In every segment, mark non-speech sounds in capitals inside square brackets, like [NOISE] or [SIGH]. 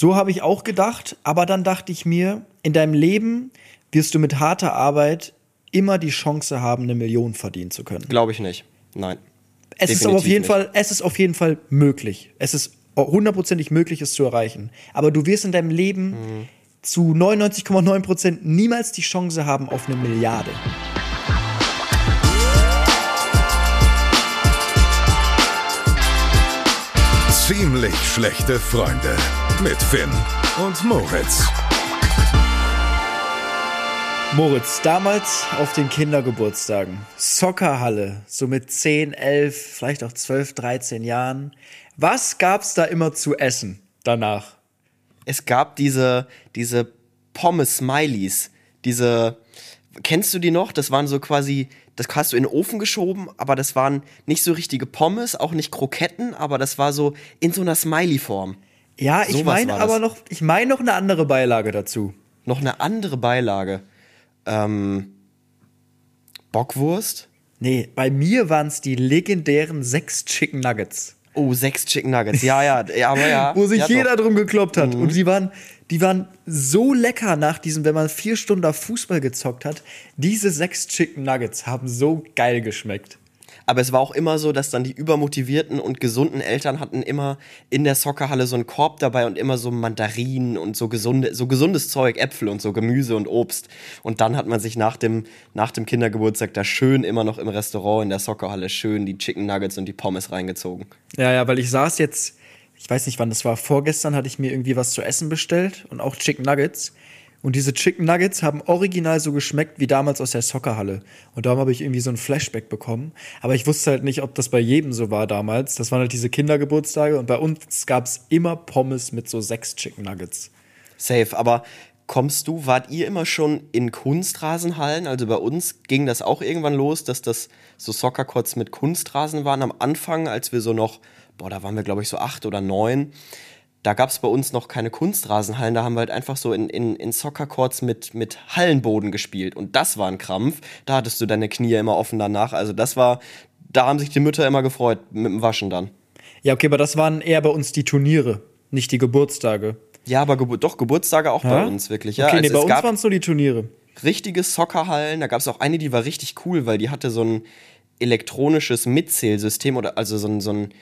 So habe ich auch gedacht, aber dann dachte ich mir, in deinem Leben wirst du mit harter Arbeit immer die Chance haben, eine Million verdienen zu können. Glaube ich nicht. Nein. Es ist aber auf jeden nicht. Fall, es ist auf jeden Fall möglich. Es ist hundertprozentig möglich, es zu erreichen. Aber du wirst in deinem Leben mhm. zu 99,9 Prozent niemals die Chance haben auf eine Milliarde. Ziemlich schlechte Freunde mit Finn und Moritz. Moritz, damals auf den Kindergeburtstagen, Soccerhalle, so mit 10, 11, vielleicht auch 12, 13 Jahren. Was gab's da immer zu essen danach? Es gab diese, diese Pommes-Smileys, diese, kennst du die noch? Das waren so quasi, das hast du in den Ofen geschoben, aber das waren nicht so richtige Pommes, auch nicht Kroketten, aber das war so in so einer Smiley-Form. Ja, ich meine aber noch, ich meine noch eine andere Beilage dazu. Noch eine andere Beilage. Ähm, Bockwurst? Nee, bei mir waren es die legendären sechs Chicken Nuggets. Oh, sechs Chicken Nuggets. Ja, ja, ja, aber ja. [LAUGHS] Wo sich ja, jeder doch. drum gekloppt hat. Mhm. Und die waren, die waren so lecker nach diesem, wenn man vier Stunden Fußball gezockt hat. Diese sechs Chicken Nuggets haben so geil geschmeckt. Aber es war auch immer so, dass dann die übermotivierten und gesunden Eltern hatten immer in der Soccerhalle so einen Korb dabei und immer so Mandarinen und so gesunde, so gesundes Zeug, Äpfel und so Gemüse und Obst. Und dann hat man sich nach dem, nach dem Kindergeburtstag da schön immer noch im Restaurant in der Soccerhalle schön die Chicken Nuggets und die Pommes reingezogen. Ja, ja, weil ich saß jetzt, ich weiß nicht wann das war, vorgestern hatte ich mir irgendwie was zu essen bestellt und auch Chicken Nuggets. Und diese Chicken Nuggets haben original so geschmeckt wie damals aus der Soccerhalle. Und darum habe ich irgendwie so ein Flashback bekommen. Aber ich wusste halt nicht, ob das bei jedem so war damals. Das waren halt diese Kindergeburtstage und bei uns gab es immer Pommes mit so sechs Chicken Nuggets. Safe, aber kommst du, wart ihr immer schon in Kunstrasenhallen? Also bei uns ging das auch irgendwann los, dass das so Soccercourts mit Kunstrasen waren am Anfang, als wir so noch, boah, da waren wir glaube ich so acht oder neun da gab es bei uns noch keine Kunstrasenhallen, da haben wir halt einfach so in, in, in Soccercourts mit, mit Hallenboden gespielt. Und das war ein Krampf. Da hattest du deine Knie immer offen danach. Also das war, da haben sich die Mütter immer gefreut mit dem Waschen dann. Ja, okay, aber das waren eher bei uns die Turniere, nicht die Geburtstage. Ja, aber Gebur doch, Geburtstage auch ja? bei uns, wirklich. Ja, okay, nee, also bei uns waren es nur die Turniere. Richtige Soccerhallen, da gab es auch eine, die war richtig cool, weil die hatte so ein elektronisches Mitzählsystem oder also so ein, so ein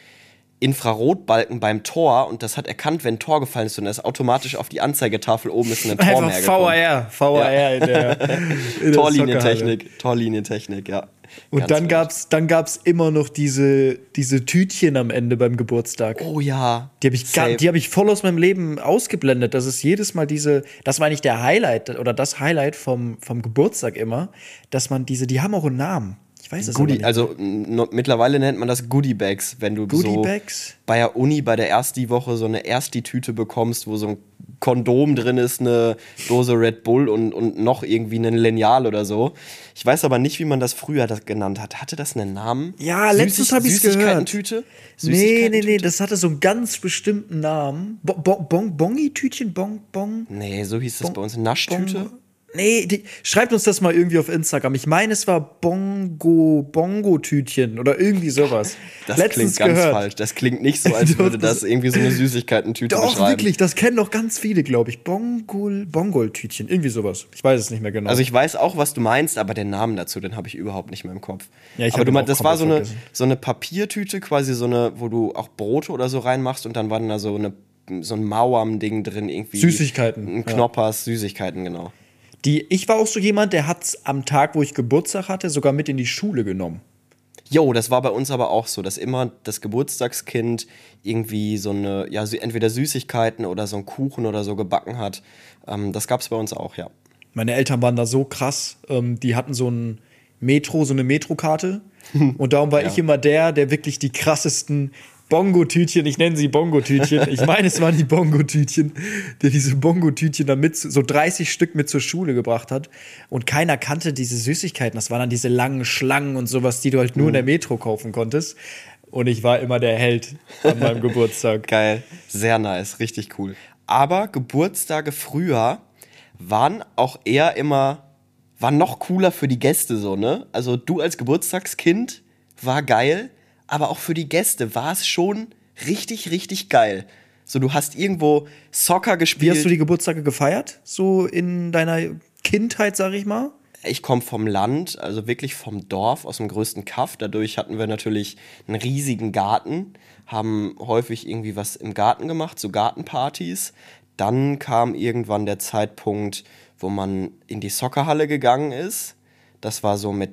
Infrarotbalken beim Tor und das hat erkannt, wenn ein Tor gefallen ist und das automatisch auf die Anzeigetafel oben ist ein Tor mehr gekommen. VAR, VAR ja. in der, [LAUGHS] in Torlinientechnik, Torlinientechnik, ja. Und Ganz dann gab's, dann gab's immer noch diese, diese Tütchen am Ende beim Geburtstag. Oh ja. Die habe ich, die hab ich voll aus meinem Leben ausgeblendet. Das ist jedes Mal diese, das war nicht der Highlight oder das Highlight vom, vom Geburtstag immer, dass man diese, die haben auch einen Namen. Ich weiß es Goodie, nicht. Also no, mittlerweile nennt man das Goodie Bags, wenn du Goodie so Bags? bei der Uni bei der Ersti-Woche so eine Ersti-Tüte bekommst, wo so ein Kondom drin ist, eine Dose Red Bull und, und noch irgendwie ein Lineal oder so. Ich weiß aber nicht, wie man das früher das genannt hat. Hatte das einen Namen? Ja, letztens habe ich gehört. Süßigkeiten-Tüte? Nee, nee, nee, das hatte so einen ganz bestimmten Namen. Bo bon, Bongi-Tütchen? Bong, Bong? Nee, so hieß das bon, bei uns. Naschtüte? Bon, Nee, die, schreibt uns das mal irgendwie auf Instagram. Ich meine, es war Bongo, Bongo-Tütchen oder irgendwie sowas. [LAUGHS] Das Letztens klingt ganz gehört. falsch. Das klingt nicht so, als [LAUGHS] würde das irgendwie so eine Süßigkeiten-Tüte Doch, beschreiben. wirklich. Das kennen doch ganz viele, glaube ich. Bongol, Bongol-Tütchen. Irgendwie sowas. Ich weiß es nicht mehr genau. Also ich weiß auch, was du meinst, aber den Namen dazu, den habe ich überhaupt nicht mehr im Kopf. Ja, ich aber du meinst, das war so eine, so eine Papiertüte, quasi so eine, wo du auch Brote oder so reinmachst und dann war da so eine so ein Mauern-Ding drin, irgendwie. Süßigkeiten. Ein Knoppers, ja. Süßigkeiten, genau. Die, ich war auch so jemand, der hat es am Tag, wo ich Geburtstag hatte, sogar mit in die Schule genommen. Jo, das war bei uns aber auch so, dass immer das Geburtstagskind irgendwie so eine, ja, entweder Süßigkeiten oder so einen Kuchen oder so gebacken hat. Ähm, das gab es bei uns auch, ja. Meine Eltern waren da so krass. Ähm, die hatten so ein Metro, so eine Metrokarte. [LAUGHS] Und darum war ja. ich immer der, der wirklich die krassesten Bongo-Tütchen, ich nenne sie Bongo-Tütchen. Ich meine, es waren die Bongo-Tütchen, der diese Bongo-Tütchen dann mit, so 30 Stück mit zur Schule gebracht hat. Und keiner kannte diese Süßigkeiten. Das waren dann diese langen Schlangen und sowas, die du halt nur in der mhm. Metro kaufen konntest. Und ich war immer der Held an meinem [LAUGHS] Geburtstag. Geil. Sehr nice. Richtig cool. Aber Geburtstage früher waren auch eher immer, waren noch cooler für die Gäste so, ne? Also du als Geburtstagskind war geil aber auch für die Gäste war es schon richtig, richtig geil. So, du hast irgendwo Soccer Wie gespielt. hast du die Geburtstage gefeiert? So in deiner Kindheit, sag ich mal? ich komme vom Land, also wirklich vom Dorf, aus dem größten Kaff. Dadurch hatten wir natürlich einen riesigen Garten, haben häufig irgendwie was im Garten gemacht, so Gartenpartys. Dann kam irgendwann der Zeitpunkt, wo man in die Soccerhalle gegangen ist. Das war so mit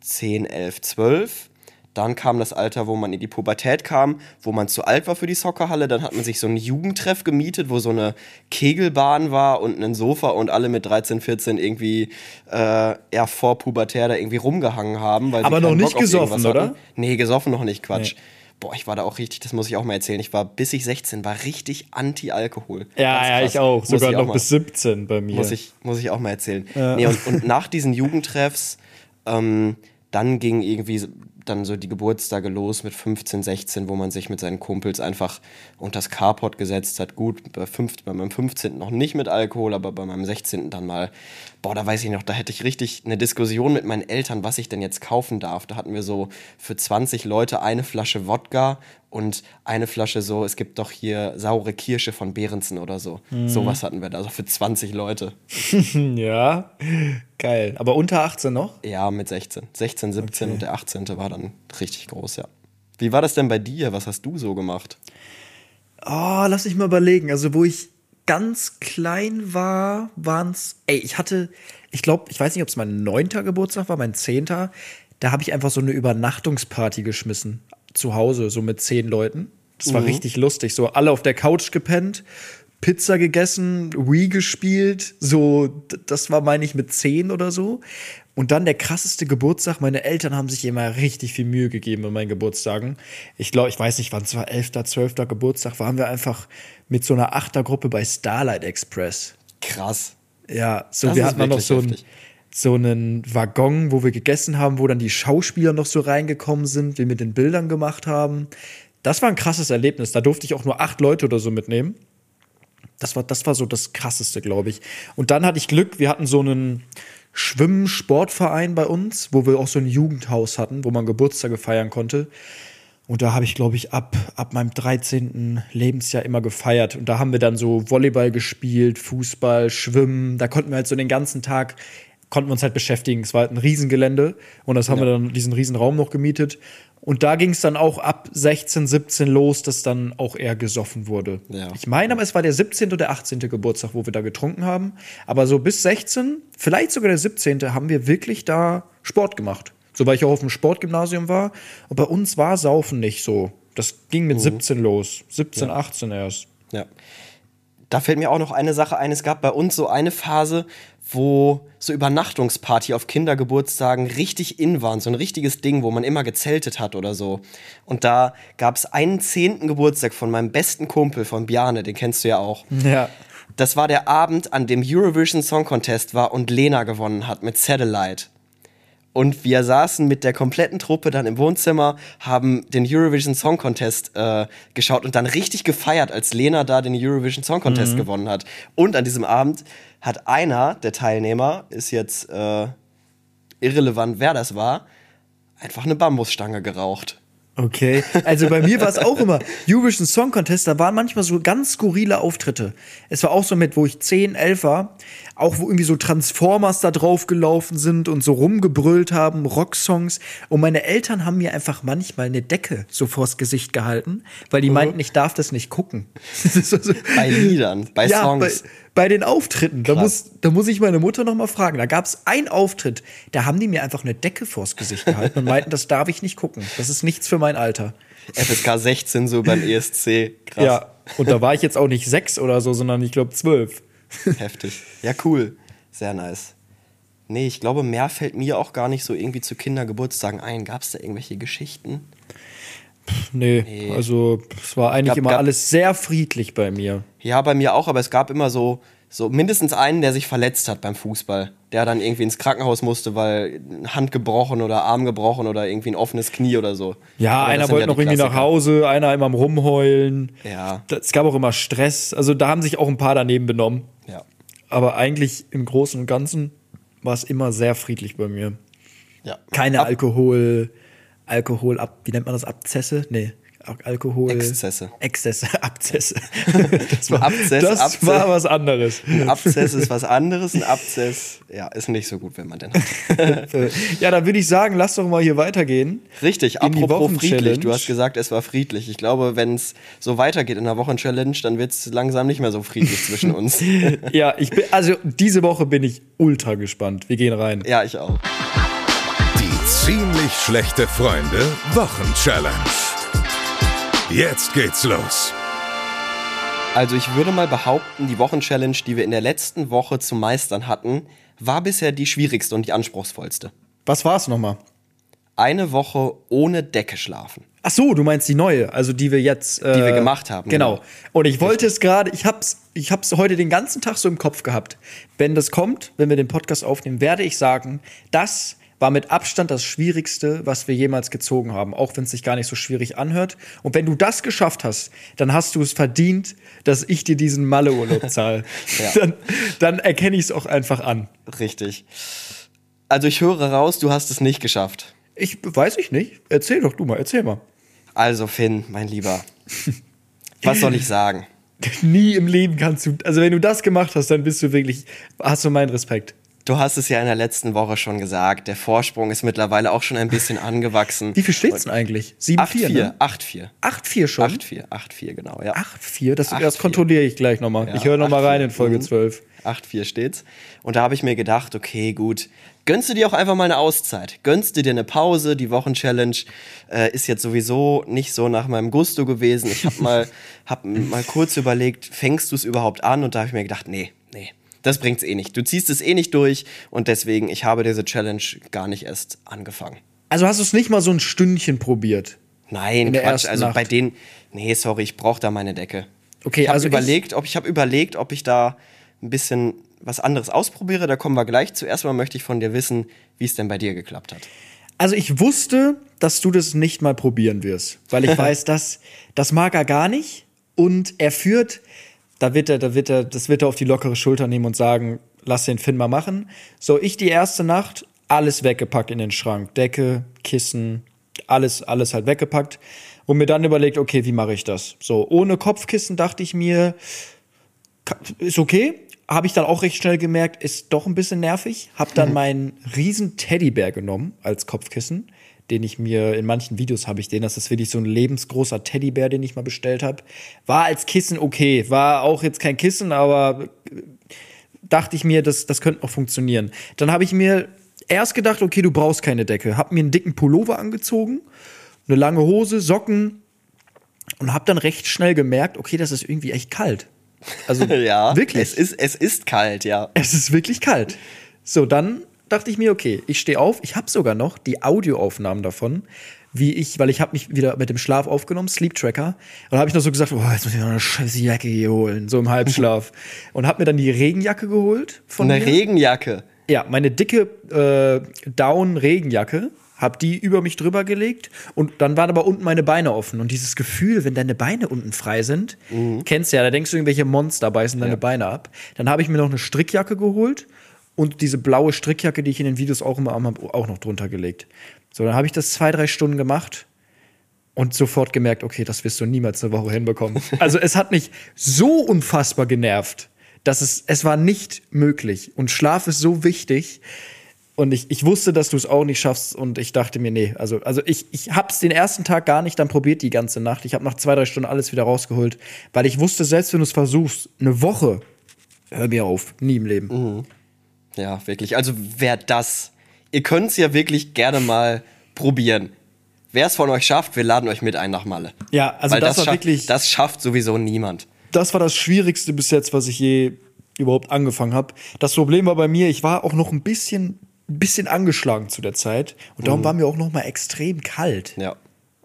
10, 11, 12. Dann kam das Alter, wo man in die Pubertät kam, wo man zu alt war für die Soccerhalle. Dann hat man sich so einen Jugendtreff gemietet, wo so eine Kegelbahn war und ein Sofa und alle mit 13, 14 irgendwie äh, eher vor Pubertär da irgendwie rumgehangen haben. Weil sie Aber noch nicht Bock gesoffen, oder? hatten. Nee, gesoffen noch nicht, Quatsch. Nee. Boah, ich war da auch richtig, das muss ich auch mal erzählen. Ich war, bis ich 16 war, richtig anti-Alkohol. Ja, ja, ich auch. Sogar ich auch noch mal- bis 17 bei mir. muss ich, muss ich auch mal erzählen. Nee, und, und nach diesen Jugendtreffs, ähm, dann ging irgendwie dann so die Geburtstage los mit 15, 16, wo man sich mit seinen Kumpels einfach unter das Carport gesetzt hat. Gut, bei, fünf, bei meinem 15. noch nicht mit Alkohol, aber bei meinem 16. dann mal. Boah, da weiß ich noch, da hätte ich richtig eine Diskussion mit meinen Eltern, was ich denn jetzt kaufen darf. Da hatten wir so für 20 Leute eine Flasche Wodka und eine Flasche so, es gibt doch hier saure Kirsche von Behrensen oder so. Sowas hatten wir da, so für 20 Leute. [LAUGHS] Ja, geil. Aber unter 18 noch? Ja, mit 16. 16, 17 Okay. und der 18. war dann richtig groß, ja. Wie war das denn bei dir? Was hast du so gemacht? Oh, lass mich mal überlegen. Also, wo ich ganz klein war, waren's. Ey, ich hatte, ich glaube, ich weiß nicht, ob es mein neunter Geburtstag war, mein zehnter. Da habe ich einfach so eine Übernachtungsparty geschmissen. Zu Hause, so mit zehn Leuten. Das war richtig lustig. So alle auf der Couch gepennt, Pizza gegessen, Wii gespielt. So, das war, meine ich, mit zehn oder so. Und dann der krasseste Geburtstag. Meine Eltern haben sich immer richtig viel Mühe gegeben bei meinen Geburtstagen. Ich glaube, ich weiß nicht, wann es war, 11., 12. Geburtstag, waren wir einfach mit so einer Achtergruppe bei Starlight Express. Krass. Ja, so Das wir hatten noch so, ein, heftig. So einen Waggon, wo wir gegessen haben, wo dann die Schauspieler noch so reingekommen sind, wir mit den Bildern gemacht haben. Das war ein krasses Erlebnis. Da durfte ich auch nur acht Leute oder so mitnehmen. Das war, das war so das Krasseste, glaube ich. Und dann hatte ich Glück, wir hatten so einen Schwimmen-Sportverein bei uns, wo wir auch so ein Jugendhaus hatten, wo man Geburtstage feiern konnte. Und da habe ich, glaube ich, ab, ab meinem 13. Lebensjahr immer gefeiert. Und da haben wir dann so Volleyball gespielt, Fußball, Schwimmen. Da konnten wir halt so den ganzen Tag, konnten wir uns halt beschäftigen. Es war halt ein Riesengelände. Und das haben wir dann diesen Riesenraum noch gemietet. Und da ging es dann auch ab 16, 17 los, dass dann auch eher gesoffen wurde. Ja. Ich meine aber, es war der 17. oder 18. Geburtstag, wo wir da getrunken haben. Aber so bis 16, vielleicht sogar der 17. haben wir wirklich da Sport gemacht. So, weil ich auch auf dem Sportgymnasium war. Und bei uns war Saufen nicht so. Das ging mit 17 los. 17, 18 erst. Ja. Da fällt mir auch noch eine Sache ein. Es gab bei uns so eine Phase, wo so Übernachtungsparty auf Kindergeburtstagen richtig in waren. So ein richtiges Ding, wo man immer gezeltet hat oder so. Und da gab es einen zehnten Geburtstag von meinem besten Kumpel, von Bjarne, den kennst du ja auch. Ja. Das war der Abend, an dem Eurovision Song Contest war und Lena gewonnen hat mit Satellite. Und wir saßen mit der kompletten Truppe dann im Wohnzimmer, haben den Eurovision Song Contest äh, geschaut und dann richtig gefeiert, als Lena da den Eurovision Song Contest gewonnen hat. Und an diesem Abend hat einer der Teilnehmer, ist jetzt äh, irrelevant, wer das war, einfach eine Bambusstange geraucht. Okay. Also bei mir war es auch immer Eurovision Song Contest, da waren manchmal so ganz skurrile Auftritte. Es war auch so mit, wo ich 10, 11 war, auch wo irgendwie so Transformers da drauf gelaufen sind und so rumgebrüllt haben, Rocksongs. Und meine Eltern haben mir einfach manchmal eine Decke so vors Gesicht gehalten, weil die meinten, ich darf das nicht gucken. [LAUGHS] So- Bei Liedern, bei ja, Songs. Bei, bei den Auftritten, da Krass. muss, da muss ich meine Mutter noch mal fragen. Da gab es einen Auftritt, da haben die mir einfach eine Decke vors Gesicht gehalten und meinten, das darf ich nicht gucken. Das ist nichts für mein Alter. FSK 16 so beim ESC. Krass. Ja, und da war ich jetzt auch nicht sechs oder so, sondern ich glaube zwölf. Heftig. Ja, cool. Sehr nice. Nee, ich glaube, mehr fällt mir auch gar nicht so irgendwie zu Kindergeburtstagen ein. Gab es da irgendwelche Geschichten? Nee, also es war eigentlich Gab- immer gab- alles sehr friedlich bei mir. Ja, bei mir auch, aber es gab immer so, so mindestens einen, der sich verletzt hat beim Fußball. Der dann irgendwie ins Krankenhaus musste, weil Hand gebrochen oder Arm gebrochen oder irgendwie ein offenes Knie oder so. Ja, das einer wollte ja noch irgendwie nach. Hause, einer immer am Rumheulen. Ja. Es gab auch immer Stress. Also da haben sich auch ein paar daneben benommen. Ja. Aber eigentlich im Großen und Ganzen war es immer sehr friedlich bei mir. ja. Keine Ab- Alkohol, Alkohol ab, wie nennt man das, Abzesse? Nee, Alkohol. Exzesse. Exzesse, [LAUGHS] Abzesse. [LAUGHS] Das Ein Abzess, das Abzess. war was anderes. Ein Abzess ist was anderes. Ein Abzess, ja, ist nicht so gut, wenn man den hat. [LAUGHS] Ja, dann würde ich sagen, lass doch mal hier weitergehen. Richtig, apropos friedlich. Du hast gesagt, es war friedlich. Ich glaube, wenn es so weitergeht in der Wochenchallenge, dann wird es langsam nicht mehr so friedlich zwischen uns. Ja, ich bin, also diese Woche bin ich ultra gespannt. Wir gehen rein. Ja, ich auch. Ziemlich schlechte Freunde Wochenchallenge. Jetzt geht's los. Also ich würde mal behaupten, die Wochenchallenge, die wir in der letzten Woche zu meistern hatten, war bisher die schwierigste und die anspruchsvollste. Was war's nochmal? Eine Woche ohne Decke schlafen. Ach so, du meinst die neue, also die wir jetzt, äh, Die wir gemacht haben, Genau. genau. Und ich wollte es gerade, ich hab's, ich hab's heute den ganzen Tag so im Kopf gehabt. Wenn das kommt, wenn wir den Podcast aufnehmen, werde ich sagen, das war mit Abstand das Schwierigste, was wir jemals gezogen haben, auch wenn es sich gar nicht so schwierig anhört. Und wenn du das geschafft hast, dann hast du es verdient, dass ich dir diesen Malle-Urlaub [LAUGHS] zahle. Ja. Dann, dann erkenne ich es auch einfach an. Richtig. Also ich höre raus, du hast es nicht geschafft. Ich weiß ich nicht. Erzähl doch du mal, erzähl mal. Also Finn, mein Lieber. Was soll ich sagen? [LAUGHS] Nie im Leben kannst du, also wenn du das gemacht hast, dann bist du wirklich, hast du meinen Respekt. Du hast es ja in der letzten Woche schon gesagt. Der Vorsprung ist mittlerweile auch schon ein bisschen [LAUGHS] angewachsen. Wie viel steht's denn eigentlich? 7-4, 8-4. ne? 8-4. 8-4 schon? 8-4. 8-4, genau, ja. 8-4, das, 8-4. das kontrolliere ich gleich nochmal. Ja, ich höre nochmal 8-4. rein in Folge Mhm. 12. 8-4 steht's. Und da habe ich mir gedacht, okay, gut, gönnst du dir auch einfach mal eine Auszeit. Gönnst du dir eine Pause. Die Wochenchallenge äh, ist jetzt sowieso nicht so nach meinem Gusto gewesen. Ich habe mal, [LAUGHS] hab mal kurz überlegt, fängst du es überhaupt an? Und da habe ich mir gedacht, nee, das bringt's eh nicht. Du ziehst es eh nicht durch. Und deswegen, ich habe diese Challenge gar nicht erst angefangen. Also hast du es nicht mal so ein Stündchen probiert? Nein, Quatsch. Also Nacht. bei denen, nee, sorry, ich brauche da meine Decke. Okay, ich habe also ich- überlegt, ob ich habe überlegt, ob ich da ein bisschen was anderes ausprobiere. Da kommen wir gleich. Zuerst mal möchte ich von dir wissen, wie es denn bei dir geklappt hat. Also ich wusste, dass du das nicht mal probieren wirst, weil ich [LAUGHS] weiß, dass das mag er gar nicht und er führt, da wird er, da wird er, das wird er auf die lockere Schulter nehmen und sagen, lass den Finn mal machen. So, ich die erste Nacht alles weggepackt in den Schrank, Decke, Kissen, alles, alles halt weggepackt und mir dann überlegt, okay, wie mache ich das? So, ohne Kopfkissen dachte ich mir, ist okay. Habe ich dann auch recht schnell gemerkt, ist doch ein bisschen nervig. Hab dann meinen riesen Teddybär genommen als Kopfkissen, den ich mir in manchen Videos habe ich den. Das ist wirklich so ein lebensgroßer Teddybär, den ich mal bestellt habe. War als Kissen okay, war auch jetzt kein Kissen, aber dachte ich mir, das, das könnte noch funktionieren. Dann habe ich mir erst gedacht, okay, du brauchst keine Decke. Hab mir einen dicken Pullover angezogen, eine lange Hose, Socken und hab dann recht schnell gemerkt, okay, das ist irgendwie echt kalt. Also [LAUGHS] ja, wirklich. Es ist, es ist kalt, ja. Es ist wirklich kalt. So, dann dachte ich mir, okay, ich stehe auf. Ich habe sogar noch die Audioaufnahmen davon, wie ich, weil ich habe mich wieder mit dem Schlaf aufgenommen, Sleep Tracker. Und da habe ich noch so gesagt, oh, jetzt muss ich noch eine scheiße Jacke hier holen, so im Halbschlaf. [LAUGHS] und habe mir dann die Regenjacke geholt von Eine mir. Regenjacke. Ja, meine dicke äh, Down-Regenjacke, hab die über mich drüber gelegt und dann waren aber unten meine Beine offen. Und dieses Gefühl, wenn deine Beine unten frei sind, kennst du ja, da denkst du, irgendwelche Monster beißen deine Ja. Beine ab. Dann habe ich mir noch eine Strickjacke geholt und diese blaue Strickjacke, die ich in den Videos auch immer habe, auch noch drunter gelegt. So, dann habe ich das zwei, drei Stunden gemacht und sofort gemerkt, okay, das wirst du niemals eine Woche hinbekommen. [LAUGHS] Also es hat mich so unfassbar genervt, dass es, es war nicht möglich. Und Schlaf ist so wichtig. Und ich, ich wusste, dass du es auch nicht schaffst. Und ich dachte mir, nee, also, also ich, ich hab's den ersten Tag gar nicht dann probiert, die ganze Nacht. Ich habe nach zwei, drei Stunden alles wieder rausgeholt, weil ich wusste, selbst wenn du es versuchst, eine Woche, hör mir auf, nie im Leben. Ja, wirklich. Also wer das, ihr könnt es ja wirklich gerne mal probieren. Wer es von euch schafft, wir laden euch mit ein nach Malle. Ja, also Weil das war schafft, wirklich- Das schafft sowieso niemand. das war das Schwierigste bis jetzt, was ich je überhaupt angefangen habe. Das Problem war bei mir, ich war auch noch ein bisschen, bisschen angeschlagen zu der Zeit. Und darum war mir auch noch mal extrem kalt. Ja.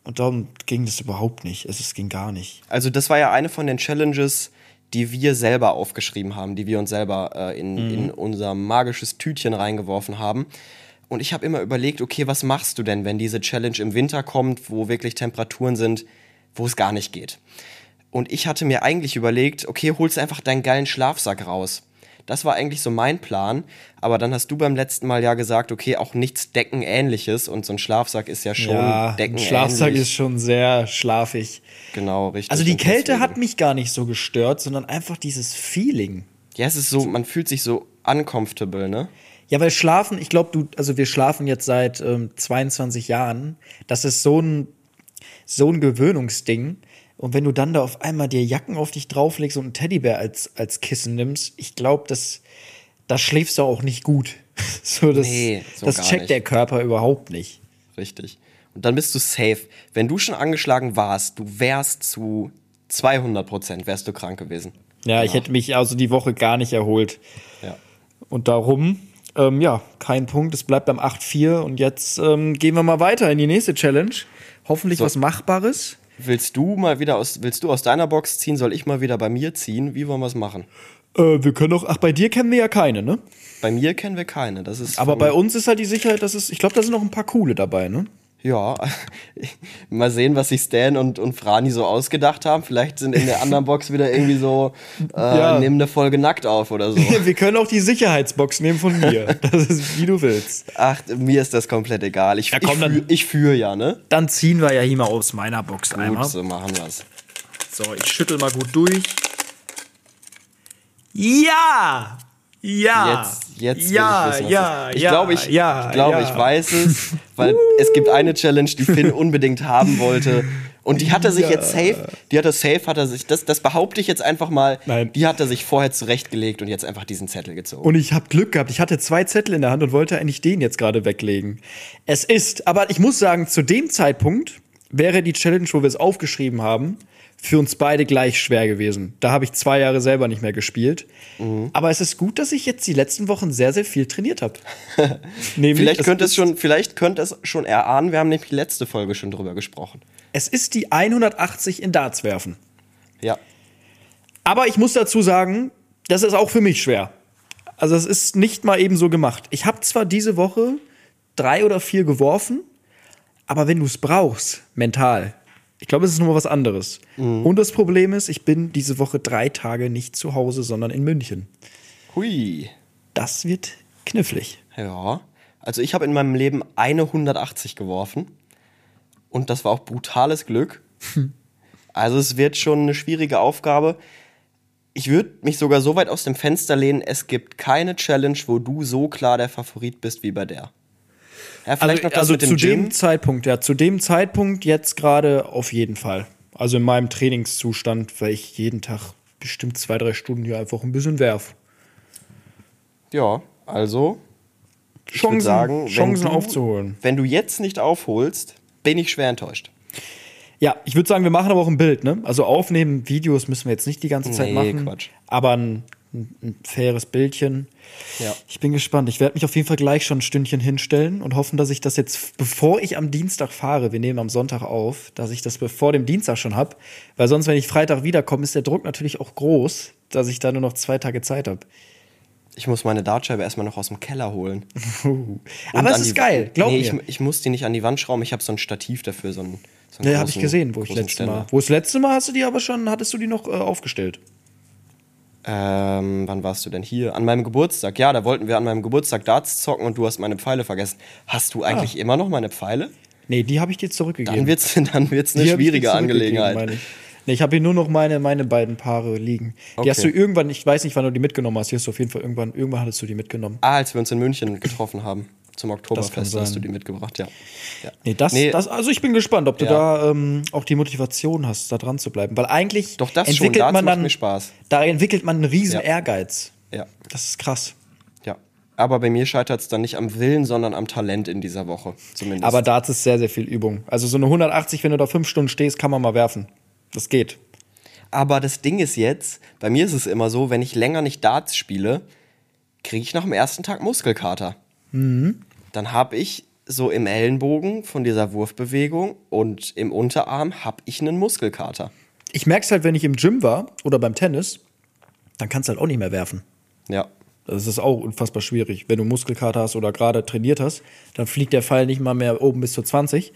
Und darum ging das überhaupt nicht. Es, es ging gar nicht. Also das war ja eine von den Challenges, die wir selber aufgeschrieben haben, die wir uns selber äh, in, in unser magisches Tütchen reingeworfen haben. Und ich habe immer überlegt, okay, was machst du denn, wenn diese Challenge im Winter kommt, wo wirklich Temperaturen sind, wo es gar nicht geht? Und ich hatte mir eigentlich überlegt, okay, holst einfach deinen geilen Schlafsack raus. Das war eigentlich so mein Plan. Aber dann hast du beim letzten Mal ja gesagt, okay, auch nichts Deckenähnliches. Und so ein Schlafsack ist ja schon Ja, ein Deckenähnlich. Schlafsack ist schon sehr schlafig. Genau, richtig. Also die Kälte deswegen- hat mich gar nicht so gestört, sondern einfach dieses Feeling. Ja, es ist so, man fühlt sich so uncomfortable, ne? Ja, weil Schlafen, ich glaube, du, also wir schlafen jetzt seit ähm, 22 Jahren. Das ist so ein, so ein Gewöhnungsding. Und wenn du dann da auf einmal dir Jacken auf dich drauflegst und einen Teddybär als, als Kissen nimmst, ich glaube, das, da schläfst du auch nicht gut. [LAUGHS] so, das, Nee, so das checkt nicht. der Körper überhaupt nicht. Richtig. Und dann bist du safe. Wenn du schon angeschlagen warst, du wärst zu 200 Prozent wärst du krank gewesen. Ja, ich hätte mich also die Woche gar nicht erholt. Ja. Und darum, ähm, ja, kein Punkt. Es bleibt beim 8-4. Und jetzt ähm, gehen wir mal weiter in die nächste Challenge. Hoffentlich was Machbares. Willst du mal wieder aus, willst du aus deiner Box ziehen? Soll ich mal wieder bei mir ziehen? Wie wollen wir es machen? Äh, wir können auch, ach, bei dir kennen wir ja keine, ne? Bei mir kennen wir keine. Das ist Aber bei uns ist halt die Sicherheit, dass es, ich glaube, da sind noch ein paar coole dabei, ne? Ja, [LAUGHS] mal sehen, was sich Stan und, und Frani so ausgedacht haben. Vielleicht sind in der anderen [LAUGHS] Box wieder irgendwie so, äh, Ja. nehmen eine Folge nackt auf oder so. [LAUGHS] Wir können auch die Sicherheitsbox nehmen von mir. Das ist, wie du willst. Ach, mir ist das komplett egal. Ich, Ja, komm, ich, dann- führ, ich ja, ne? Dann ziehen wir ja hier mal aus meiner Box einmal. Gut, so machen wir's. So, ich schüttel mal gut durch. Ja! Ja! Jetzt, jetzt ja, wissen, ja. Ich ja, glaube, ich, ja, ich, glaube, ja. ich weiß es, weil es gibt eine Challenge, die Finn unbedingt haben wollte. Und die hat er sich Ja. jetzt safe, die hat er safe, hat er sich, das, das behaupte ich jetzt einfach mal, Nein. die hat er sich vorher zurechtgelegt und jetzt einfach diesen Zettel gezogen. Und ich habe Glück gehabt. Ich hatte zwei Zettel in der Hand und wollte eigentlich den jetzt gerade weglegen. Es ist, aber ich muss sagen, zu dem Zeitpunkt wäre die Challenge, wo wir es aufgeschrieben haben, für uns beide gleich schwer gewesen. Da habe ich zwei Jahre selber nicht mehr gespielt. Mhm. Aber es ist gut, dass ich jetzt die letzten Wochen sehr, sehr viel trainiert habe. [LAUGHS] Vielleicht könnte es schon, vielleicht könnte es schon erahnen, wir haben nämlich die letzte Folge schon drüber gesprochen. Es ist die 180 in Darts werfen. Ja. Aber ich muss dazu sagen, das ist auch für mich schwer. Also es ist nicht mal eben so gemacht. Ich habe zwar diese Woche drei oder vier geworfen, aber wenn du es brauchst, mental, ich glaube, es ist nochmal was anderes. Und das Problem ist, ich bin diese Woche drei Tage nicht zu Hause, sondern in München. Hui. Das wird knifflig. Ja. Also ich habe in meinem Leben eine 180 geworfen. Und das war auch brutales Glück. Also es wird schon eine schwierige Aufgabe. Ich würde mich sogar so weit aus dem Fenster lehnen, es gibt keine Challenge, wo du so klar der Favorit bist wie bei der. Ja, vielleicht noch das also mit dem zu Gym. dem Zeitpunkt, ja, zu dem Zeitpunkt jetzt gerade auf jeden Fall. Also in meinem Trainingszustand, weil ich jeden Tag bestimmt zwei, drei Stunden hier einfach ein bisschen werf. Ja, also Chancen, sagen, Chancen du, aufzuholen. Wenn du jetzt nicht aufholst, bin ich schwer enttäuscht. Ja, ich würde sagen, wir machen aber auch ein Bild, ne? Also aufnehmen, Videos müssen wir jetzt nicht die ganze Zeit Nee, machen. Quatsch. Aber ein, ein, ein faires Bildchen. Ja. Ich bin gespannt. Ich werde mich auf jeden Fall gleich schon ein Stündchen hinstellen und hoffen, dass ich das jetzt, bevor ich am Dienstag fahre, wir nehmen am Sonntag auf, dass ich das bevor dem Dienstag schon habe. Weil sonst, wenn ich Freitag wiederkomme, ist der Druck natürlich auch groß, dass ich da nur noch zwei Tage Zeit habe. Ich muss meine Dartscheibe erstmal noch aus dem Keller holen. [LAUGHS] Und Aber es ist geil, glaub nee, mir. Ich, ich muss die nicht an die Wand schrauben, ich habe so ein Stativ dafür, so ein so Ja, habe ich gesehen, wo ich letztes. Mal. Wo das letzte Mal hast du die aber schon, hattest du die noch äh, aufgestellt? Ähm, wann warst du denn hier? An meinem Geburtstag. Ja, da wollten wir an meinem Geburtstag Darts zocken und du hast meine Pfeile vergessen. Hast du eigentlich immer noch meine Pfeile? Nee, die habe ich dir zurückgegeben. Dann wird's, [LAUGHS] dann wird's eine Die schwierige Angelegenheit. ich. Nee, ich habe hier nur noch meine, meine beiden Paare liegen. Die Okay. hast du irgendwann, ich weiß nicht, wann du die mitgenommen hast, die hast du auf jeden Fall irgendwann, irgendwann hattest du die mitgenommen. Ah, als wir uns in München getroffen haben. Zum Oktoberfest hast du die mitgebracht, ja. ja. Nee, das, Nee. das, also ich bin gespannt, ob du Ja. da ähm, auch die Motivation hast, da dran zu bleiben. Weil eigentlich Doch, das schon. entwickelt Darts man macht dann, mir Spaß. da entwickelt man einen riesen Ja. Ehrgeiz. Ja, Das ist krass. ja. Aber bei mir scheitert es dann nicht am Willen, sondern am Talent in dieser Woche. Zumindest. Aber Darts ist sehr, sehr viel Übung. Also so eine 180, wenn du da fünf Stunden stehst, kann man mal werfen. Das geht. Aber das Ding ist jetzt, bei mir ist es immer so, wenn ich länger nicht Darts spiele, kriege ich nach dem ersten Tag Muskelkater. Dann habe ich so im Ellenbogen von dieser Wurfbewegung und im Unterarm habe ich einen Muskelkater. Ich merke es halt, wenn ich im Gym war oder beim Tennis, dann kannst du halt auch nicht mehr werfen. Ja. Das ist auch unfassbar schwierig. Wenn du Muskelkater hast oder gerade trainiert hast, dann fliegt der Pfeil nicht mal mehr oben bis zu 20.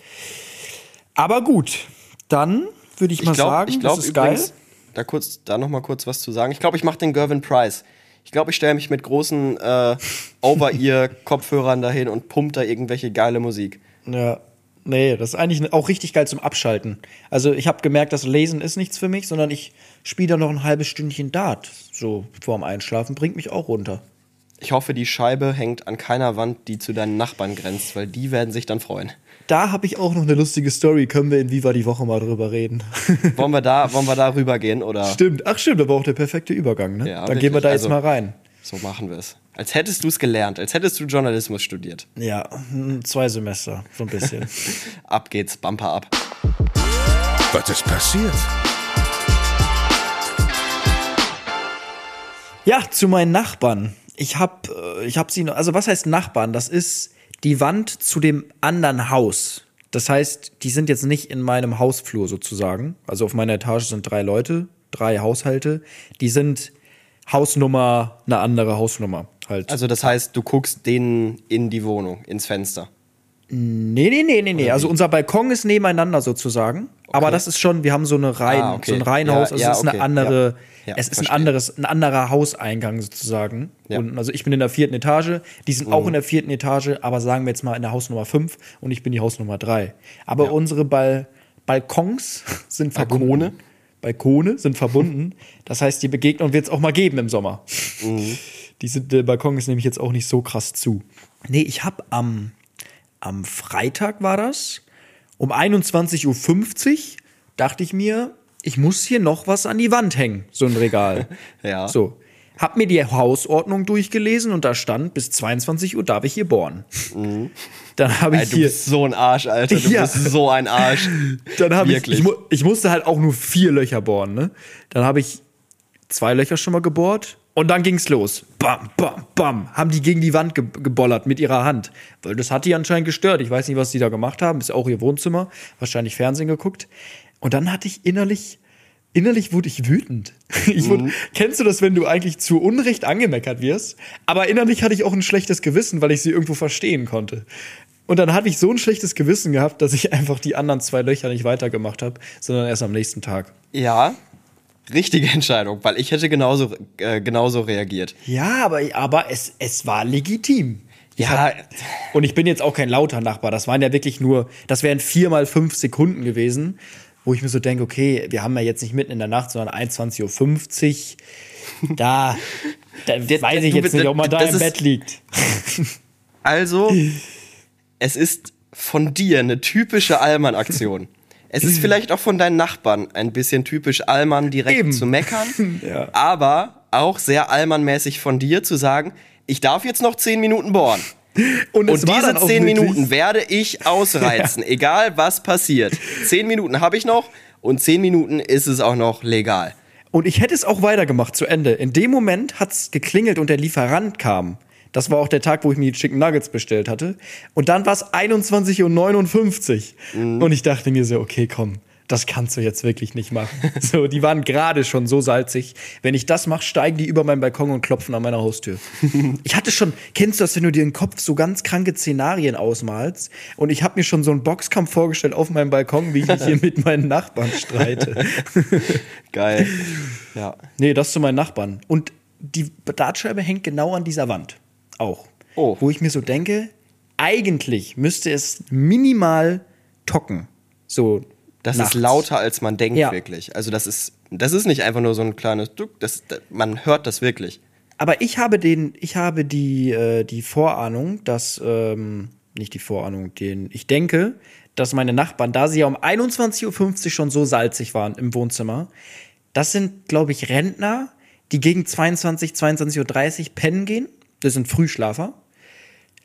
Aber gut, dann würde ich mal Ich glaube, sagen, ich glaub das ist übrigens, geil. da kurz, da noch mal kurz was zu sagen. Ich glaube, ich mache den Gervin Price. Ich glaube, ich stelle mich mit großen äh, Over-Ear-Kopfhörern dahin und pump da irgendwelche geile Musik. Ja. Nee, das ist eigentlich auch richtig geil zum Abschalten. Also ich habe gemerkt, das Lesen ist nichts für mich, sondern ich spiele da noch ein halbes Stündchen Dart. So vorm Einschlafen bringt mich auch runter. Ich hoffe, die Scheibe hängt an keiner Wand, die zu deinen Nachbarn grenzt, weil die werden sich dann freuen. Da habe ich auch noch eine lustige Story. Können wir in Viva die Woche mal drüber reden? [LAUGHS] wollen wir da, wollen wir da rübergehen oder? Stimmt. Ach stimmt, da war auch der perfekte Übergang. Ne? Ja, Dann wirklich. gehen wir da jetzt also, mal rein. So machen wir es. Als hättest du es gelernt, als hättest du Journalismus studiert. Ja, zwei Semester, so ein bisschen. [LAUGHS] ab geht's, Bumper ab. Was ist passiert? Ja, zu meinen Nachbarn. Ich hab, äh, ich hab sie, also was heißt Nachbarn? Das ist die Wand zu dem anderen Haus. Das heißt, die sind jetzt nicht in meinem Hausflur sozusagen. Also auf meiner Etage sind drei Leute, drei Haushalte. Die sind Hausnummer, eine andere Hausnummer halt. Also das heißt, du guckst denen in die Wohnung, ins Fenster. Nee, nee, nee, nee, nee. Also unser Balkon ist nebeneinander sozusagen. Okay. Aber das ist schon, wir haben so eine Reihen, ah, okay. so ein Reihenhaus, ja, also ja, es ist okay. eine andere, ja. es ist verstehe. ein anderes, ein anderer Hauseingang sozusagen. Und also ich bin in der vierten Etage, die sind mhm. auch in der vierten Etage, aber sagen wir jetzt mal in der Hausnummer 5 und ich bin die Hausnummer 3. Aber unsere Bal Balkons [LAUGHS] sind Balkone. Balkone sind verbunden. Das heißt, die Begegnung wird es auch mal geben im Sommer. Mhm. Diese, der Balkon ist nämlich jetzt auch nicht so krass zu. Nee, ich habe am, am Freitag war das, um 21.50 Uhr dachte ich mir, ich muss hier noch was an die Wand hängen, so ein Regal. [LAUGHS] ja. So. Hab mir die Hausordnung durchgelesen und da stand, bis 22 Uhr darf ich hier bohren. Mhm. Dann habe ich Alter, hier. Du bist so ein Arsch, Alter. Du [LAUGHS] ja. bist so ein Arsch. Dann habe ich, ich, ich, musste halt auch nur vier Löcher bohren, ne? Dann habe ich zwei Löcher schon mal gebohrt und dann ging's los. Bam, bam, bam. Haben die gegen die Wand ge gebollert mit ihrer Hand. Weil das hat die anscheinend gestört. Ich weiß nicht, was die da gemacht haben. Ist auch ihr Wohnzimmer. Wahrscheinlich Fernsehen geguckt. Und dann hatte ich innerlich innerlich wurde ich wütend. [LAUGHS] Ich wurde, mhm. Kennst du das, wenn du eigentlich zu Unrecht angemeckert wirst? Aber innerlich hatte ich auch ein schlechtes Gewissen, weil ich sie irgendwo verstehen konnte. Und dann hatte ich so ein schlechtes Gewissen gehabt, dass ich einfach die anderen zwei Löcher nicht weitergemacht habe, sondern erst am nächsten Tag. Ja, richtige [LAUGHS] Entscheidung, weil ich hätte genauso, äh, genauso reagiert. Ja, aber, aber es, es war legitim. Ja. Und ich bin jetzt auch kein lauter Nachbar. Das waren ja wirklich nur, das wären vier mal fünf Sekunden gewesen wo ich mir so denke, okay, wir haben ja jetzt nicht mitten in der Nacht, sondern 21.50 Uhr. Da, [LAUGHS] da weiß ich jetzt nicht, ob man da im Bett liegt. Also, [LAUGHS] es ist von dir eine typische Allmann-Aktion. Es ist vielleicht auch von deinen Nachbarn ein bisschen typisch Allmann direkt Eben. zu meckern, [LAUGHS] ja. aber auch sehr Allmann-mäßig von dir zu sagen, ich darf jetzt noch 10 Minuten bohren. [LAUGHS] Und, und diese zehn Minuten werde ich ausreizen, [LAUGHS] ja. egal was passiert. Zehn Minuten habe ich noch und zehn Minuten ist es auch noch legal. Und ich hätte es auch weitergemacht zu Ende. In dem Moment hat es geklingelt und der Lieferant kam. Das war auch der Tag, wo ich mir die Chicken Nuggets bestellt hatte. Und dann war es 21.59 Uhr. Mhm. Und ich dachte mir so, okay, komm, das kannst du jetzt wirklich nicht machen. [LAUGHS] So, die waren gerade schon so salzig. Wenn ich das mache, steigen die über meinen Balkon und klopfen an meiner Haustür. [LAUGHS] ich hatte schon, kennst du das, wenn du dir im Kopf so ganz kranke Szenarien ausmalst? Und ich habe mir schon so einen Boxkampf vorgestellt auf meinem Balkon, wie ich mich hier [LAUGHS] mit meinen Nachbarn streite. Geil. Ja. Nee, das zu meinen Nachbarn. Und die Dartscheibe hängt genau an dieser Wand. Auch. Oh. Wo ich mir so denke, eigentlich müsste es minimal tocken. So das nachts. ist lauter, als man denkt, ja. wirklich. Also, das ist, das ist nicht einfach nur so ein kleines Duck, das, man hört das wirklich. Aber ich habe den, ich habe die, äh, die Vorahnung, dass, ähm, nicht die Vorahnung, den, ich denke, dass meine Nachbarn, da sie ja um 21.50 Uhr schon so salzig waren im Wohnzimmer, das sind, glaube ich, Rentner, die gegen 22, 22.30 Uhr pennen gehen. Das sind Frühschlafer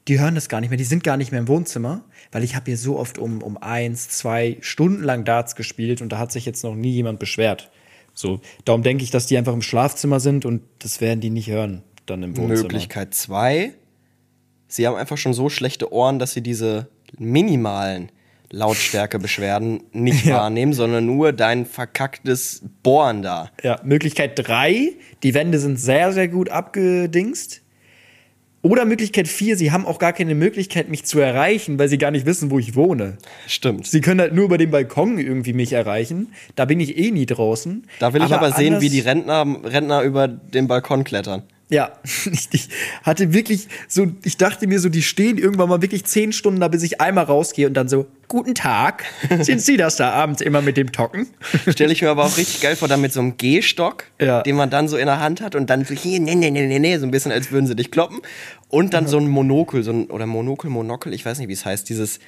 die hören das gar nicht mehr, die sind gar nicht mehr im Wohnzimmer, weil ich habe hier so oft um, um eins, zwei Stunden lang Darts gespielt und da hat sich jetzt noch nie jemand beschwert. So, darum denke ich, dass die einfach im Schlafzimmer sind und das werden die nicht hören, dann im Wohnzimmer. Möglichkeit zwei, sie haben einfach schon so schlechte Ohren, dass sie diese minimalen Lautstärkebeschwerden nicht [LAUGHS] ja. wahrnehmen, sondern nur dein verkacktes Bohren da. Ja, Möglichkeit drei, die Wände sind sehr, sehr gut abgedingst. Oder Möglichkeit 4, sie haben auch gar keine Möglichkeit, mich zu erreichen, weil sie gar nicht wissen, wo ich wohne. Stimmt. Sie können halt nur über den Balkon irgendwie mich erreichen. Da bin ich eh nie draußen. Da will ich aber, aber sehen, wie die Rentner, Rentner über den Balkon klettern. Ja, [LAUGHS] ich, hatte wirklich so, ich dachte mir so, die stehen irgendwann mal wirklich zehn Stunden da, bis ich einmal rausgehe und dann so, guten Tag, [LAUGHS] sind Sie das da abends immer mit dem Tocken? Stelle ich mir aber auch richtig geil vor, dann mit so einem Gehstock, Ja. den man dann so in der Hand hat und dann so hier, nee, nee, nee, nee, nee, so ein bisschen, als würden sie dich kloppen. Und dann so ein Monokel, so ein, oder Monokel, Monokel, ich weiß nicht, wie es heißt, dieses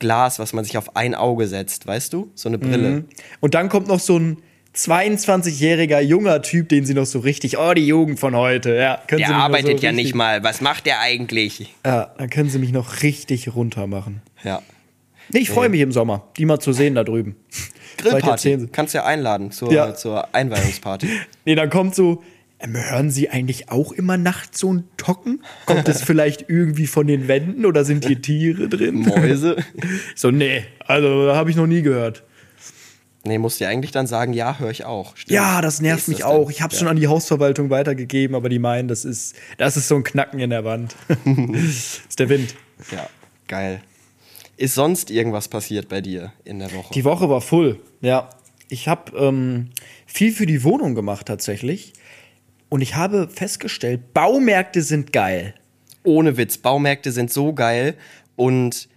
Glas, was man sich auf ein Auge setzt, weißt du? So eine Brille. Und dann kommt noch so ein 22-jähriger junger Typ, den sie noch so richtig, oh, die Jugend von heute, ja. Können Der arbeitet so ja nicht mal. Was macht der eigentlich? Ja, dann können sie mich noch richtig runter machen. Ja. Nee, ich freue mich im Sommer, die mal zu sehen da drüben. Grillparty. Kannst ja einladen zur, Ja. zur Einweihungsparty. [LAUGHS] Nee, dann kommt so, ähm, hören Sie eigentlich auch immer nachts so ein Tocken? Kommt es [LAUGHS] vielleicht irgendwie von den Wänden oder sind hier Tiere drin? Mäuse. [LAUGHS] So, nee, also habe ich noch nie gehört. Nee, musst du eigentlich dann sagen, ja, höre ich auch. Stimmt. Ja, das nervt mich das auch. denn? Ich habe ja. schon an die Hausverwaltung weitergegeben, aber die meinen, das ist, das ist so ein Knacken in der Wand. das [LAUGHS] [LAUGHS] ist der Wind. Ja, geil. Ist sonst irgendwas passiert bei dir in der Woche? Die Woche war voll. Ja, ich habe ähm, viel für die Wohnung gemacht tatsächlich. Und ich habe festgestellt, Baumärkte sind geil. Ohne Witz, Baumärkte sind so geil und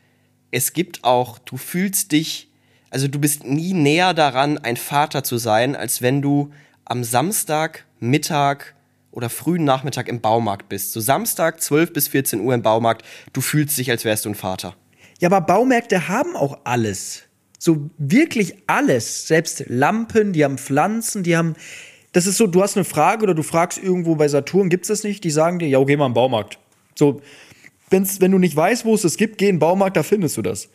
es gibt auch, du fühlst dich, also du bist nie näher daran, ein Vater zu sein, als wenn du am Samstag, Mittag oder frühen Nachmittag im Baumarkt bist. So Samstag, 12 bis 14 Uhr im Baumarkt, du fühlst dich, als wärst du ein Vater. Ja, aber Baumärkte haben auch alles. So wirklich alles. Selbst Lampen, die haben Pflanzen, die haben. Das ist so, du hast eine Frage oder du fragst irgendwo bei Saturn, gibt's das nicht? Die sagen dir, ja, geh mal im Baumarkt. So, wenn's, wenn du nicht weißt, wo es das gibt, geh in den Baumarkt, da findest du das.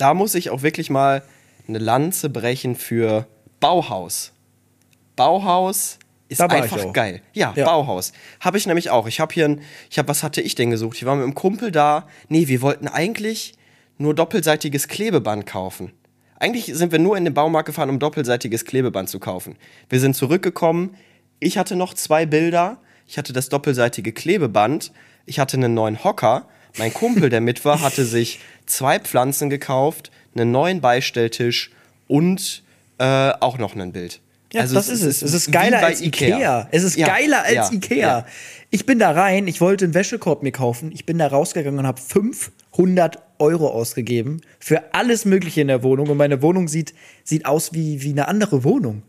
Da muss ich auch wirklich mal eine Lanze brechen für Bauhaus. Bauhaus ist einfach geil. Ja, Ja. Bauhaus. Habe ich nämlich auch. Ich habe hier ein, ich habe, was hatte ich denn gesucht? Ich war mit einem Kumpel da. Nee, wir wollten eigentlich nur doppelseitiges Klebeband kaufen. Eigentlich sind wir nur in den Baumarkt gefahren, um doppelseitiges Klebeband zu kaufen. Wir sind zurückgekommen. Ich hatte noch zwei Bilder. Ich hatte das doppelseitige Klebeband. Ich hatte einen neuen Hocker. Mein Kumpel, der mit war, hatte sich zwei Pflanzen gekauft, einen neuen Beistelltisch und äh, auch noch ein Bild. Ja, Also das ist es. Es ist geiler als Ikea. Es ist Ja, geiler als ja, Ikea. ja. Ich bin da rein, ich wollte einen Wäschekorb mir kaufen. Ich bin da rausgegangen und habe 500 Euro ausgegeben für alles Mögliche in der Wohnung. Und meine Wohnung sieht, sieht aus wie, wie eine andere Wohnung.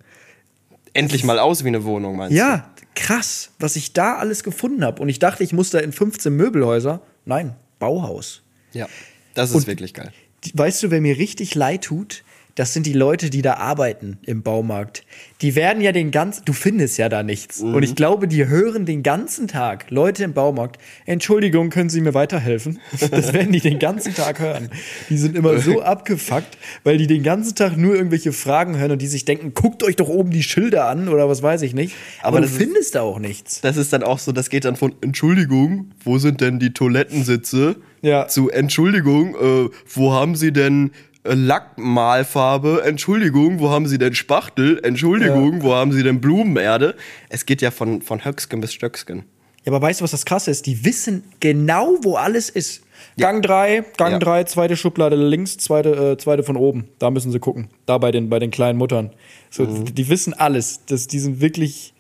Endlich mal aus wie eine Wohnung, meinst du? Ja, krass, was ich da alles gefunden habe. Und ich dachte, ich muss da in 15 Möbelhäuser. Nein, Bauhaus. Ja, das ist Und- wirklich geil. Weißt du, wer mir richtig leid tut? Das sind die Leute, die da arbeiten im Baumarkt. Die werden ja den ganzen, du findest ja da nichts. Und ich glaube, die hören den ganzen Tag Leute im Baumarkt. Entschuldigung, können Sie mir weiterhelfen? [LAUGHS] Das werden die den ganzen Tag hören. Die sind immer so [LAUGHS] abgefuckt, weil die den ganzen Tag nur irgendwelche Fragen hören und die sich denken, guckt euch doch oben die Schilder an oder was weiß ich nicht. Aber, Aber du das ist- findest da auch nichts. Das ist dann auch so, das geht dann von Entschuldigung, wo sind denn die Toilettensitze? Ja. Zu Entschuldigung, äh, wo haben Sie denn Lackmalfarbe? Entschuldigung, wo haben Sie denn Spachtel? Entschuldigung, wo haben Sie denn Blumenerde? Es geht ja von, von Höcksken bis Stöcksken. Ja, aber weißt du, was das krasse ist? Die wissen genau, wo alles ist. Ja. Gang 3, Gang Ja. 3, zweite Schublade links, zweite, äh, zweite von oben. Da müssen sie gucken. Da bei den, bei den kleinen Muttern. So, Mhm. die, die wissen alles. Das, die sind wirklich,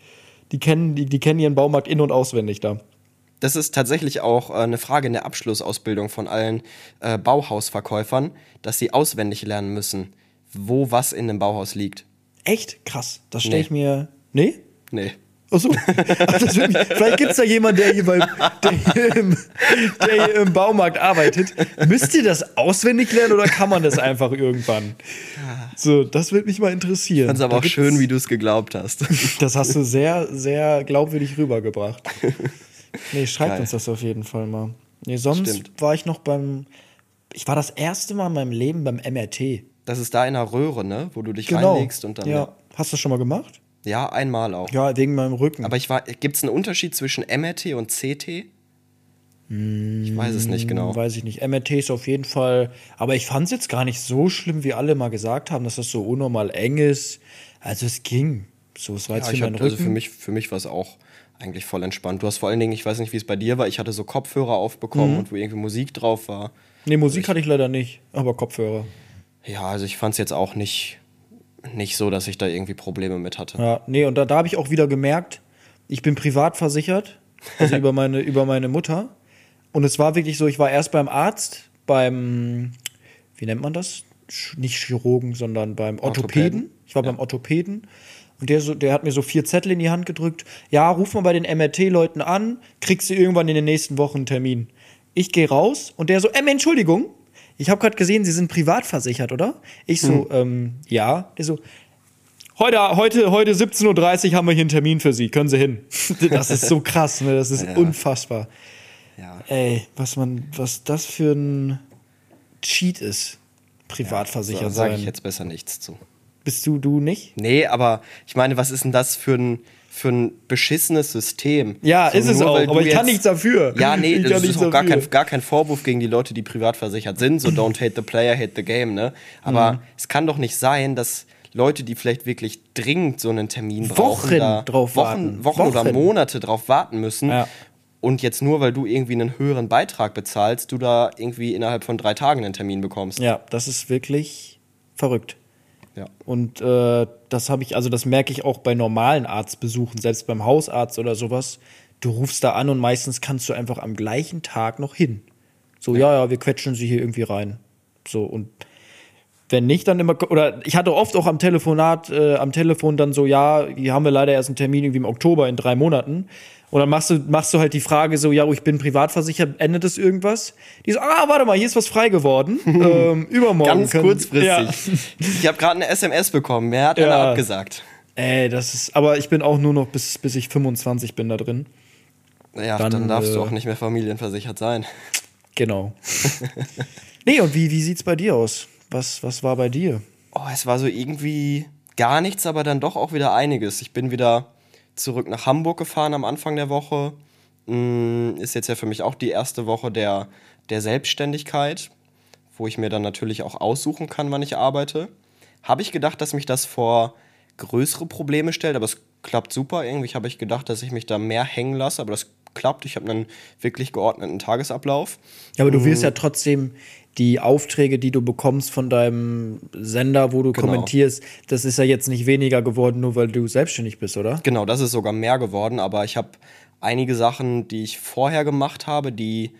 die kennen, die, die kennen ihren Baumarkt in- und auswendig da. Das ist tatsächlich auch äh, eine Frage in der Abschlussausbildung von allen äh, Bauhausverkäufern, dass sie auswendig lernen müssen, wo was in einem Bauhaus liegt. Echt krass. Das stelle Nee. ich mir. Nee? Nee. Achso. [LAUGHS] Vielleicht gibt es da jemanden, der hier, beim, der, hier im, der hier im Baumarkt arbeitet. Müsst ihr das auswendig lernen oder kann man das einfach irgendwann? So, das würde mich mal interessieren. Fand's aber Da auch schön, wie du es geglaubt hast. Das hast du sehr, sehr glaubwürdig rübergebracht. [LAUGHS] Nee, schreibt Geil. uns das auf jeden Fall mal. Nee, sonst Stimmt. war ich noch beim. Ich war das erste Mal in meinem Leben beim MRT. Das ist da in der Röhre, ne? Wo du dich Genau. reinlegst und dann. ja. Hast du das schon mal gemacht? Ja, einmal auch. Ja, wegen meinem Rücken. Aber ich war, gibt es einen Unterschied zwischen MRT und CT? ich weiß es nicht genau. Hm, Weiß ich nicht. MRT ist auf jeden Fall. Aber ich fand es jetzt gar nicht so schlimm, wie alle mal gesagt haben, dass das so unnormal eng ist. Also es ging. So, es war jetzt Ja, für meinen hab, Rücken. also für mich, für mich war es auch eigentlich voll entspannt. Du hast vor allen Dingen, ich weiß nicht, wie es bei dir war, ich hatte so Kopfhörer Mhm. aufbekommen und wo irgendwie Musik drauf war. nee, Musik hatte ich leider nicht, aber Kopfhörer. Ja, also ich fand es jetzt auch nicht, nicht so, dass ich da irgendwie Probleme mit hatte. Ja, nee, und da, da habe ich auch wieder gemerkt, ich bin privat versichert, also [LAUGHS] über meine, über meine Mutter. Und es war wirklich so, ich war erst beim Arzt, beim, wie nennt man das? Nicht Chirurgen, sondern beim Orthopäden. Orthopäden? Ich war beim Orthopäden. Und der, so, der hat mir so vier Zettel in die Hand gedrückt. Ja, ruf mal bei den MRT-Leuten an, kriegst du irgendwann in den nächsten Wochen einen Termin. Ich gehe raus und der so, ähm, Entschuldigung, ich habe gerade gesehen, Sie sind privat versichert, oder? Ich so, ähm, ja. Der so, heute, heute, heute 17.30 Uhr haben wir hier einen Termin für Sie, können Sie hin. [LAUGHS] Das ist so krass, ne? Das ist unfassbar. Ja. Ey, was man, was das für ein Cheat ist, privat Da versichert sage sein. ich jetzt besser nichts zu. Bist du, du nicht? Nee, aber ich meine, was ist denn das für ein, für ein beschissenes System? Ja, So, ist es nur auch, aber ich kann nichts dafür. Ja, nee, [LAUGHS] Ich das ist auch gar kein, gar kein Vorwurf gegen die Leute, die privat versichert sind. So, don't hate the player, hate the game, ne? Aber Mhm. es kann doch nicht sein, dass Leute, die vielleicht wirklich dringend so einen Termin brauchen, Wochen da drauf Wochen, warten. Wochen, oder Wochen. Monate drauf warten müssen. Ja. Und jetzt nur, weil du irgendwie einen höheren Beitrag bezahlst, du da irgendwie innerhalb von drei Tagen einen Termin bekommst. Ja, das ist wirklich verrückt. Ja. Und äh, das habe ich, also das merke ich auch bei normalen Arztbesuchen, selbst beim Hausarzt oder sowas. Du rufst da an und meistens kannst du einfach am gleichen Tag noch hin. So, ja, ja, wir quetschen sie hier irgendwie rein. So, und wenn nicht, dann immer, oder ich hatte oft auch am Telefonat, äh, am Telefon dann so, ja, hier haben wir leider erst einen Termin irgendwie im Oktober in drei Monaten. Und dann machst du, machst du halt die Frage so, ja, oh, ich bin privatversichert, endet das irgendwas? Die so, ah, warte mal, hier ist was frei geworden. [LAUGHS] ähm, übermorgen. Ganz können- kurzfristig. Ja. Ich habe gerade eine SMS bekommen, mir hat Ja. einer abgesagt. Ey, das ist, aber ich bin auch nur noch bis, bis ich 25 bin da drin. Ja, dann, Dann, darfst du äh, auch nicht mehr familienversichert sein. Genau. [LAUGHS] nee, und wie, wie sieht's bei dir aus? Was, was war bei dir? Oh, es war so irgendwie gar nichts, aber dann doch auch wieder einiges. Ich bin wieder zurück nach Hamburg gefahren am Anfang der Woche. Mm, Ist jetzt ja für mich auch die erste Woche der, der Selbstständigkeit, wo ich mir dann natürlich auch aussuchen kann, wann ich arbeite. Habe ich gedacht, dass mich das vor größere Probleme stellt, aber es klappt super. Irgendwie habe ich gedacht, dass ich mich da mehr hängen lasse, aber das klappt. Ich habe einen wirklich geordneten Tagesablauf. Ja, aber du wirst ja trotzdem die Aufträge, die du bekommst von deinem Sender, wo du Genau. kommentierst, das ist ja jetzt nicht weniger geworden, nur weil du selbstständig bist, oder? Genau, das ist sogar mehr geworden, aber ich habe einige Sachen, die ich vorher gemacht habe, die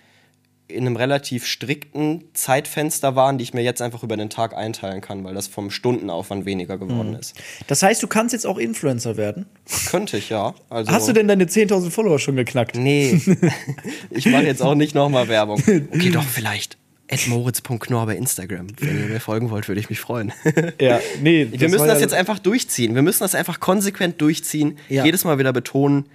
in einem relativ strikten Zeitfenster waren, die ich mir jetzt einfach über den Tag einteilen kann, weil das vom Stundenaufwand weniger geworden ist. Das heißt, du kannst jetzt auch Influencer werden. Könnte ich, ja. Also, Hast du denn deine 10.000 Follower schon geknackt? Nee, [LAUGHS] ich mache jetzt auch nicht nochmal Werbung. [LAUGHS] Okay, doch, vielleicht. moritz.knorr bei Instagram. Wenn ihr mir folgen wollt, würde ich mich freuen. Ja, [LAUGHS] nee. Wir müssen das ja- jetzt einfach durchziehen. Wir müssen das einfach konsequent durchziehen. Ja. Jedes Mal wieder betonen.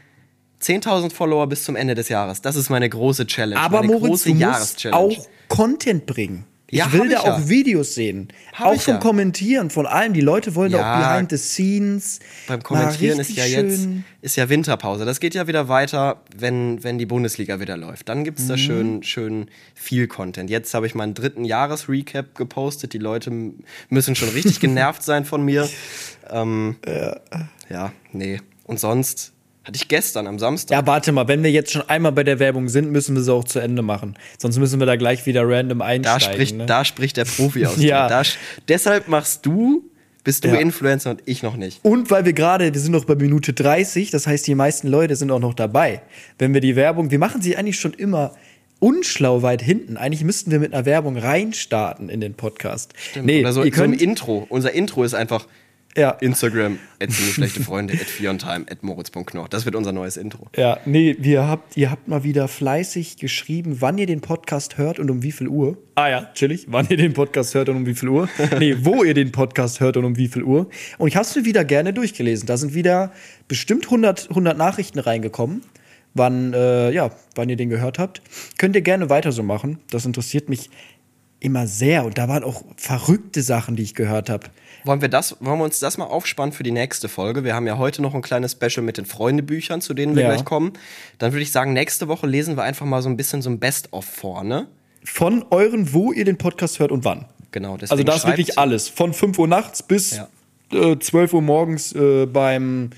10.000 Follower bis zum Ende des Jahres. Das ist meine große Challenge. Aber meine Moritz, große du musst Jahreschallenge. auch Content bringen. Ich Ja, will da ich ja. auch Videos sehen. Hab auch vom ja. Kommentieren, von allem. Die Leute wollen da Ja. auch behind the scenes. Beim Kommentieren ist ja jetzt ist ja Winterpause. Das geht ja wieder weiter, wenn, wenn die Bundesliga wieder läuft. Dann gibt es Mhm. da schön, schön viel Content. Jetzt habe ich meinen dritten Jahresrecap gepostet. Die Leute müssen schon richtig [LAUGHS] genervt sein von mir. Ähm, ja, nee. Und sonst hatte ich gestern am Samstag. Ja, warte mal, wenn wir jetzt schon einmal bei der Werbung sind, müssen wir sie auch zu Ende machen. Sonst müssen wir da gleich wieder random Da einsteigen. spricht, ne? da spricht der Profi aus. [LAUGHS] Ja. Da, deshalb machst du, bist du Ja. Influencer und ich noch nicht. Und weil wir gerade, wir sind noch bei Minute 30, das heißt, die meisten Leute sind auch noch dabei. Wenn wir die Werbung, wir machen sie eigentlich schon immer unschlau weit hinten. Eigentlich müssten wir mit einer Werbung reinstarten in den Podcast. Nee, Oder so, ihr so ein könnt, Intro. Unser Intro ist einfach ja, Instagram, at schlechte Freunde, at Fiontime, at moritz.knorr. Das wird unser neues Intro. ja, nee, wir habt, ihr habt mal wieder fleißig geschrieben, wann ihr den Podcast hört und um wie viel Uhr. Ah ja, chillig, wann ihr den Podcast hört und um wie viel Uhr. Nee, wo ihr den Podcast hört und um wie viel Uhr. Und ich habe es mir wieder gerne durchgelesen. Da sind wieder bestimmt 100, 100 Nachrichten reingekommen. Wann, äh, ja, wann ihr den gehört habt. Könnt ihr gerne weiter so machen. Das interessiert mich immer sehr. Und da waren auch verrückte Sachen, die ich gehört habe. Wollen wir, das, wollen wir uns das mal aufspannen für die nächste Folge? Wir haben ja heute noch ein kleines Special mit den Freundebüchern, zu denen wir Ja. gleich kommen. Dann würde ich sagen, nächste Woche lesen wir einfach mal so ein bisschen so ein Best-of vor, ne? Von euren, wo ihr den Podcast hört und wann. Genau, deswegen Also da ist wirklich alles. Von 5 Uhr nachts bis Ja. äh, 12 Uhr morgens äh, beim,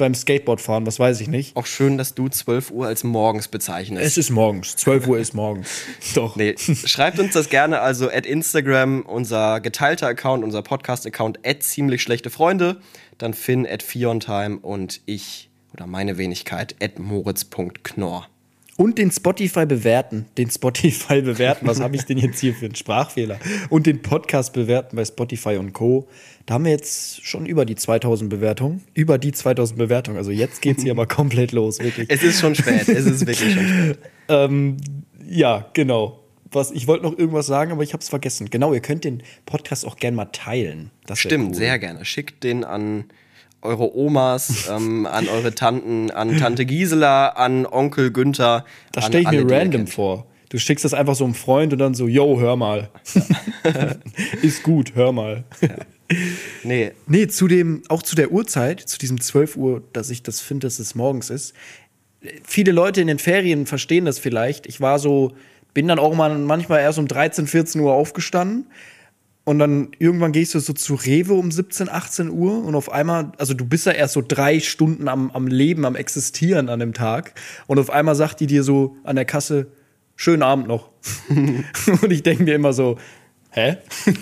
beim Skateboardfahren, was weiß ich nicht. Auch schön, dass du 12 Uhr als morgens bezeichnest. Es ist morgens. 12 Uhr ist morgens. [LAUGHS] Doch. Nee, schreibt uns das gerne also at Instagram, unser geteilter Account, unser Podcast-Account at ziemlich schlechte Freunde, dann Finn at Fiontime und ich oder meine Wenigkeit at moritz.knorr. Und den Spotify bewerten. Den Spotify [LAUGHS] bewerten. Was habe ich denn jetzt hier für einen Sprachfehler? Und den Podcast bewerten bei Spotify und Co. Da haben wir jetzt schon über die 2000 Bewertungen. Über die 2000 Bewertungen. Also jetzt geht es hier aber [LAUGHS] komplett los, wirklich. Es ist schon spät. Es ist wirklich schon spät. [LAUGHS] Ähm, ja, genau. Was, ich wollte noch irgendwas sagen, aber ich habe es vergessen. Genau, ihr könnt den Podcast auch gerne mal teilen. Das Stimmt, cool. sehr gerne. Schickt den an eure Omas, [LAUGHS] ähm, an eure Tanten, an Tante Gisela, an Onkel Günther. Das stelle ich mir random vor. Du schickst das einfach so einem Freund und dann so, yo, hör mal. [LAUGHS] Ist gut, hör mal. Nee, Nee, zu dem, auch zu der Uhrzeit, zu diesem 12 Uhr, dass ich das finde, dass es morgens ist. Viele Leute in den Ferien verstehen das vielleicht. Ich war so, bin dann auch mal manchmal erst um 13, 14 Uhr aufgestanden. Und dann irgendwann gehst du so zu Rewe um 17, 18 Uhr und auf einmal, also du bist ja erst so drei Stunden am, am Leben, am Existieren an dem Tag. Und auf einmal sagt die dir so an der Kasse, schönen Abend noch. [LAUGHS] und ich denke mir immer so, hä?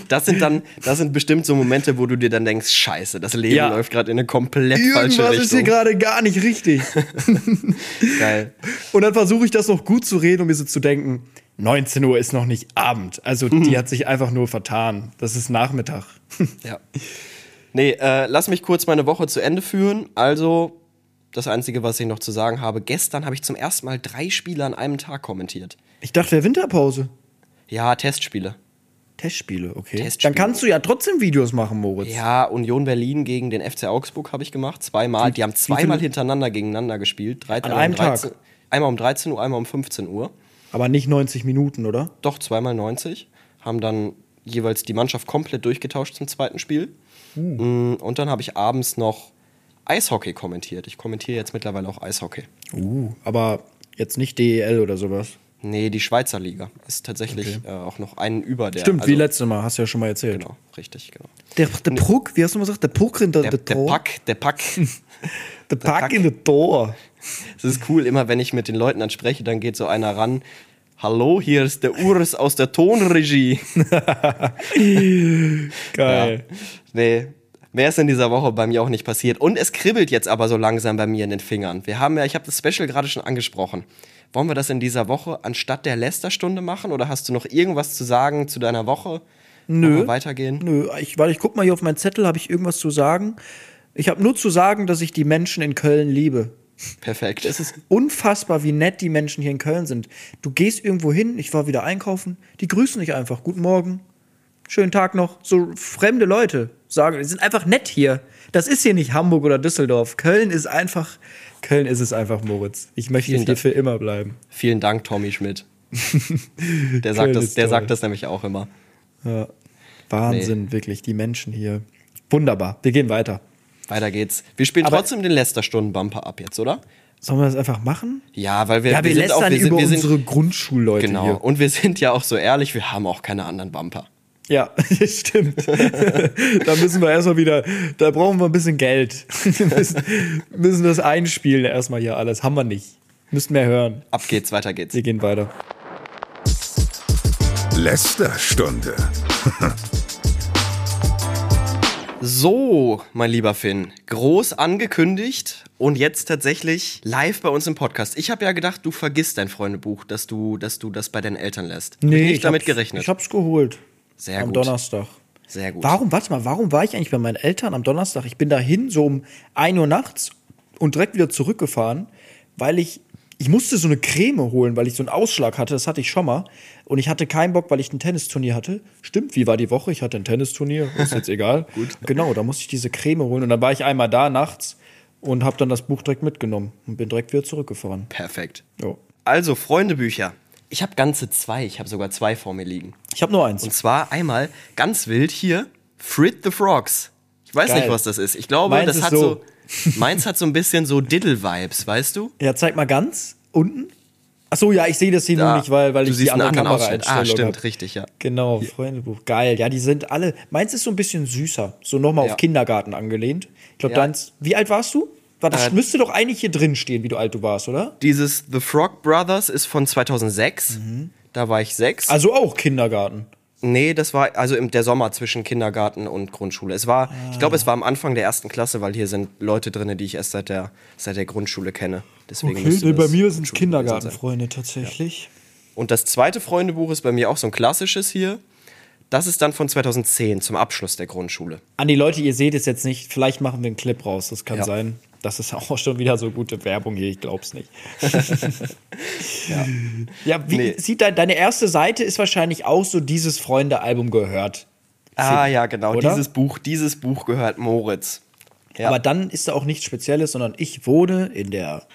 das sind dann, das sind bestimmt so Momente, wo du dir dann denkst, scheiße, das Leben Ja. läuft gerade in eine komplett falsche Irgendwas ist hier Richtung. gerade gar nicht richtig. [LAUGHS] Geil. Und dann versuche ich das noch gut zu reden, um mir so zu denken, 19 Uhr ist noch nicht Abend. Also die [LAUGHS] hat sich einfach nur vertan. Das ist Nachmittag. [LAUGHS] Ja. Nee, äh, lass mich kurz meine Woche zu Ende führen. Also, das Einzige, was ich noch zu sagen habe, gestern habe ich zum ersten Mal drei Spiele an einem Tag kommentiert. Ich dachte, der Winterpause. Ja, Testspiele. Testspiele, okay. Testspiele. Dann kannst du ja trotzdem Videos machen, Moritz. Ja, Union Berlin gegen den FC Augsburg habe ich gemacht. Zweimal. Die haben zweimal hintereinander gegeneinander gespielt. Drei, An einem um 13, Tag? Einmal um 13 Uhr, einmal um 15 Uhr. Aber nicht 90 Minuten, oder? Doch, zweimal 90. Haben dann jeweils die Mannschaft komplett durchgetauscht zum zweiten Spiel. Mm, Und dann habe ich abends noch Eishockey kommentiert. Ich kommentiere jetzt mittlerweile auch Eishockey. Uh, aber jetzt nicht DEL oder sowas. Nee, die Schweizer Liga ist tatsächlich äh, auch noch einen über der. Stimmt, also, wie letztes Mal, hast du ja schon mal erzählt. Genau, richtig, genau. Der, der Puck, wie hast du mal gesagt? Der Puck in der, Der, der, der Tor. Pack, der Pack. [LAUGHS] Der Puck in der Tor. Es ist cool, immer wenn ich mit den Leuten dann spreche, dann geht so einer ran. Hallo, hier ist der Urs aus der Tonregie. [LAUGHS] Geil. Nee, mehr ist in dieser Woche bei mir auch nicht passiert. Und es kribbelt jetzt aber so langsam bei mir in den Fingern. Wir haben ja, ich habe das Special gerade schon angesprochen. Wollen wir das in dieser Woche anstatt der Lästerstunde machen? Oder hast du noch irgendwas zu sagen zu deiner Woche? Nö. Weitergehen? Nö, ich, weil ich guck mal hier auf meinen Zettel, habe ich irgendwas zu sagen. Ich habe nur zu sagen, dass ich die Menschen in Köln liebe. Perfekt. Es ist unfassbar, wie nett die Menschen hier in Köln sind. Du gehst irgendwo hin, ich war wieder einkaufen, die grüßen dich einfach. Guten Morgen, schönen Tag noch. So fremde Leute sagen, die sind einfach nett hier. Das ist hier nicht Hamburg oder Düsseldorf. Köln ist einfach, Köln ist es einfach, Moritz. Ich möchte Vielen hier Dank. für immer bleiben. Vielen Dank, Tommy Schmidt. [LAUGHS] Der sagt, das, der toll. sagt das nämlich auch immer. Ja. Wahnsinn, wirklich, die Menschen hier. Wunderbar, wir gehen weiter. Weiter geht's. Wir spielen Aber- trotzdem den Lästerstunden-Bumper ab jetzt, oder? Sollen wir das einfach machen? Ja, weil wir, Ja, wir, sind auch, wir sind, über wir sind, unsere Grundschulleute Genau. hier. Und wir sind ja auch so ehrlich, wir haben auch keine anderen Bumper. Ja, [LAUGHS] das stimmt. [LAUGHS] da müssen wir erstmal wieder, da brauchen wir ein bisschen Geld. [LAUGHS] Wir müssen, müssen das einspielen erstmal hier alles. Haben wir nicht. Müssten mehr hören. Ab geht's, weiter geht's. Wir gehen weiter. Lästerstunde. So, mein lieber Finn, groß angekündigt und jetzt tatsächlich live bei uns im Podcast. Ich habe ja gedacht, du vergisst dein Freundebuch, dass du, dass du das bei deinen Eltern lässt. Hab ich nicht damit hab's- gerechnet. Ich hab's geholt. Sehr am gut. Donnerstag. Sehr gut. Warum, warte mal, warum war ich eigentlich bei meinen Eltern am Donnerstag? Ich bin dahin so um 1 Uhr nachts und direkt wieder zurückgefahren, weil ich, ich musste so eine Creme holen, weil ich so einen Ausschlag hatte, das hatte ich schon mal. Und ich hatte keinen Bock, weil ich ein Tennisturnier hatte. Stimmt, wie war die Woche? Ich hatte ein Tennisturnier, ist jetzt egal. [LAUGHS] Gut. Genau, da musste ich diese Creme holen und dann war ich einmal da nachts und habe dann das Buch direkt mitgenommen und bin direkt wieder zurückgefahren. Perfekt. Jo. Also, Freundebücher. Ich habe ganze zwei. Ich habe sogar zwei vor mir liegen. Ich habe nur eins. Und zwar einmal ganz wild hier Frit the Frogs. Ich weiß Geil. nicht, was das ist. Ich glaube, Meins das hat so. so. Meins hat so ein bisschen so Diddle-Vibes, weißt du? Ja, zeig mal ganz unten. Ach so, ja, ich sehe das hier nur nicht, weil, weil du ich siehst die andere anderen Ausschnitt. Ah, stimmt, hab. richtig, ja. Genau, Freundebuch. Geil. Ja, die sind alle. Meins ist so ein bisschen süßer. So nochmal Ja. auf Kindergarten angelehnt. Ich glaube, Ja. deins. Wie alt warst du? War das Äh, müsste doch eigentlich hier drin stehen, wie du alt du warst, oder? Dieses The Frog Brothers ist von 2006. Da war ich sechs. Also auch Kindergarten. Nee, das war also im, der Sommer zwischen Kindergarten und Grundschule. Es war, ich glaube, es war am Anfang der ersten Klasse, weil hier sind Leute drin, die ich erst seit der, seit der Grundschule kenne. Deswegen Okay, nee, bei mir sind es. Kindergartenfreunde tatsächlich. Und das zweite Freundebuch ist bei mir auch so ein klassisches hier. Das ist dann von 2010 zum Abschluss der Grundschule. An die Leute, ihr seht es jetzt nicht, vielleicht machen wir einen Clip raus, das kann Ja. sein. Das ist [LAUGHS] auch schon wieder so gute Werbung hier, ich glaub's nicht. [LAUGHS] ja. wie Nee. sieht dein, deine erste Seite ist wahrscheinlich auch so dieses Freunde-Album gehört. Ah ja, genau. Oder? Dieses Buch, dieses Buch gehört Moritz. Ja. Aber dann ist da auch nichts Spezielles, sondern ich wohne in der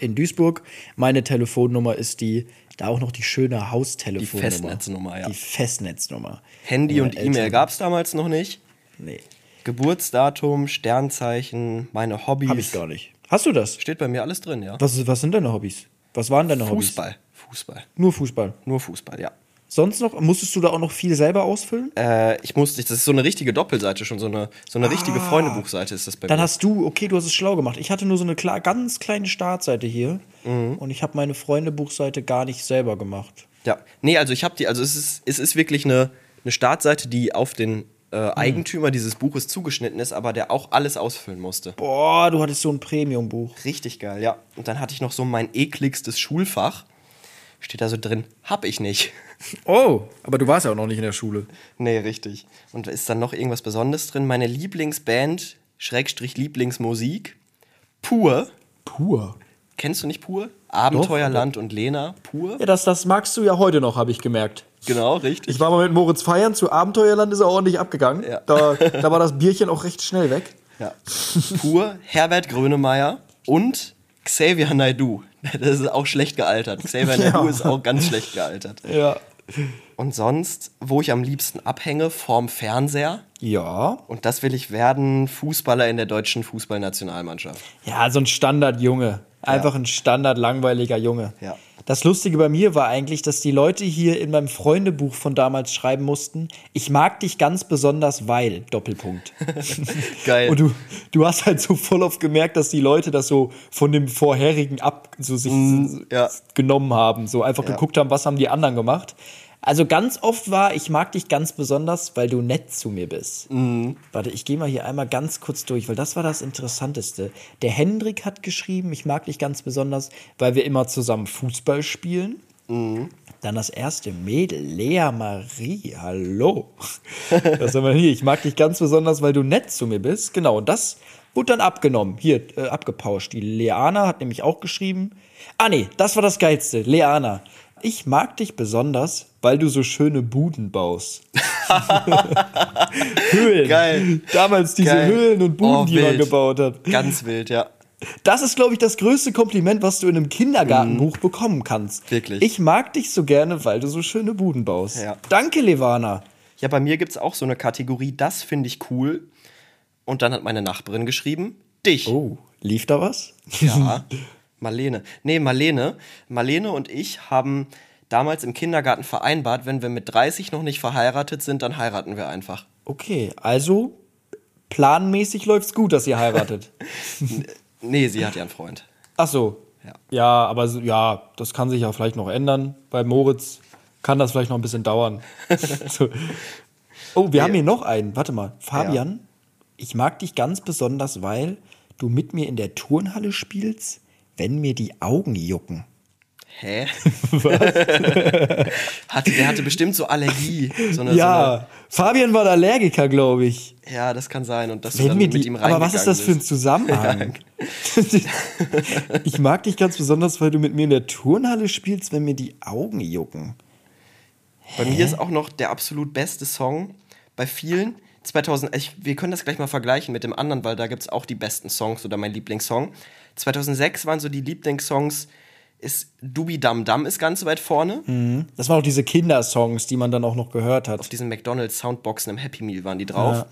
in Duisburg. Meine Telefonnummer ist die, da auch noch die schöne Haustelefonnummer. Die Festnetznummer, ja. Die Festnetznummer. Handy und E-Mail gab es damals noch nicht. Nee, Geburtsdatum, Sternzeichen, meine Hobbys. hab ich gar nicht. Hast du das? Steht bei mir alles drin, ja. Was, was sind deine Hobbys? Was waren deine Hobbys? Fußball. Fußball. Nur Fußball. Nur Fußball, ja. Sonst noch? Musstest du da auch noch viel selber ausfüllen? Äh, ich musste, das ist so eine richtige Doppelseite schon, so eine, so eine richtige Freundebuchseite ist das bei Dann mir. hast du, okay, du hast es schlau gemacht. Ich hatte nur so eine klar, ganz kleine Startseite hier Mhm. und ich habe meine Freundebuchseite gar nicht selber gemacht. Ja, nee, also ich habe die, also es ist, es ist wirklich eine, eine Startseite, die auf den äh, Eigentümer dieses Buches zugeschnitten ist, aber der auch alles ausfüllen musste. Boah, du hattest so ein Premium-Buch. Richtig geil, ja. Und dann hatte ich noch so mein ekligstes Schulfach. Steht da so drin, hab ich nicht. [LAUGHS] Oh, aber du warst ja auch noch nicht in der Schule. nee, richtig. Und da ist dann noch irgendwas Besonderes drin. Meine Lieblingsband, Schrägstrich Lieblingsmusik, Pur. Pur. Kennst du nicht Pur? Abenteuerland und Lena, Pur. Ja, das, das magst du ja heute noch, habe ich gemerkt. Genau, richtig. Ich war mal mit Moritz feiern, zu Abenteuerland ist er ordentlich abgegangen. Ja. Da, da war das Bierchen auch recht schnell weg. Ja. Pur, Herbert Grönemeyer und Xavier Naidoo. Das ist auch schlecht gealtert. Xavier [LAUGHS] Naidoo ist auch ganz schlecht gealtert. Ja. Und sonst, wo ich am liebsten abhänge, vorm Fernseher. Ja. Und das will ich werden, Fußballer in der deutschen Fußballnationalmannschaft. Ja, so ein Standardjunge. Einfach ein Standard langweiliger Junge. Ja. Das Lustige bei mir war eigentlich, dass die Leute hier in meinem Freundebuch von damals schreiben mussten, ich mag dich ganz besonders, weil, Doppelpunkt. [LAUGHS] Geil. Und du, du hast halt so voll oft gemerkt, dass die Leute das so von dem vorherigen ab so sich Mm, ja. genommen haben, so einfach Ja. geguckt haben, was haben die anderen gemacht. Also ganz oft war, ich mag dich ganz besonders, weil du nett zu mir bist. Mm. Warte, ich gehe mal hier einmal ganz kurz durch, weil das war das Interessanteste. Der Hendrik hat geschrieben, ich mag dich ganz besonders, weil wir immer zusammen Fußball spielen. Mm. Dann das erste Mädel, Lea Marie, hallo. Das haben wir hier. Ich mag dich ganz besonders, weil du nett zu mir bist. Genau, und das wurde dann abgenommen. Hier, äh, abgepauscht. Die Leana hat nämlich auch geschrieben. Ah, nee, das war das Geilste. Leana, ich mag dich besonders, weil du so schöne Buden baust. [LAUGHS] Höhlen. Geil. Damals diese Geil. Höhlen und Buden, Oh, die man gebaut hat. Ganz wild, ja. Das ist, glaube ich, das größte Kompliment, was du in einem Kindergartenbuch bekommen kannst. Mhm. Wirklich. Ich mag dich so gerne, weil du so schöne Buden baust. Ja. Danke, Levana. Ja, bei mir gibt es auch so eine Kategorie, das finde ich cool. Und dann hat meine Nachbarin geschrieben, dich. Oh, lief da was? Ja, [LAUGHS] Marlene. Nee, Marlene. Marlene und ich haben damals im Kindergarten vereinbart, wenn wir mit 30 noch nicht verheiratet sind, dann heiraten wir einfach. Okay, also planmäßig läuft's gut, dass ihr heiratet. [LAUGHS] Nee, sie hat ja einen Freund. Ach so. Ja. Ja, aber ja, das kann sich ja vielleicht noch ändern. Bei Moritz kann das vielleicht noch ein bisschen dauern. [LAUGHS] so. Oh, wir haben hier noch einen. Warte mal. Fabian, ich mag dich ganz besonders, weil du mit mir in der Turnhalle spielst, wenn mir die Augen jucken. Hä? [LAUGHS] hatte, der hatte bestimmt so Allergie. So eine, ja, Fabian war Allergiker, glaube ich. So eine, ja, das kann sein. Und dass du Wenn dann mir mit die, ihm aber was ist das für ein. Zusammenhang? [LAUGHS] ich mag dich ganz besonders, weil du mit mir in der Turnhalle spielst, wenn mir die Augen jucken. Bei mir ist auch noch der absolut beste Song bei vielen. 2000, ich, wir können das gleich mal vergleichen mit dem anderen, weil da gibt es auch die besten Songs oder mein Lieblingssong. 2006 waren so die Lieblingssongs, ist Dubi Dam Dam ist ganz weit vorne. Das waren auch diese Kindersongs, die man dann auch noch gehört hat. Auf diesen McDonalds Soundboxen im Happy Meal waren die drauf. Ja.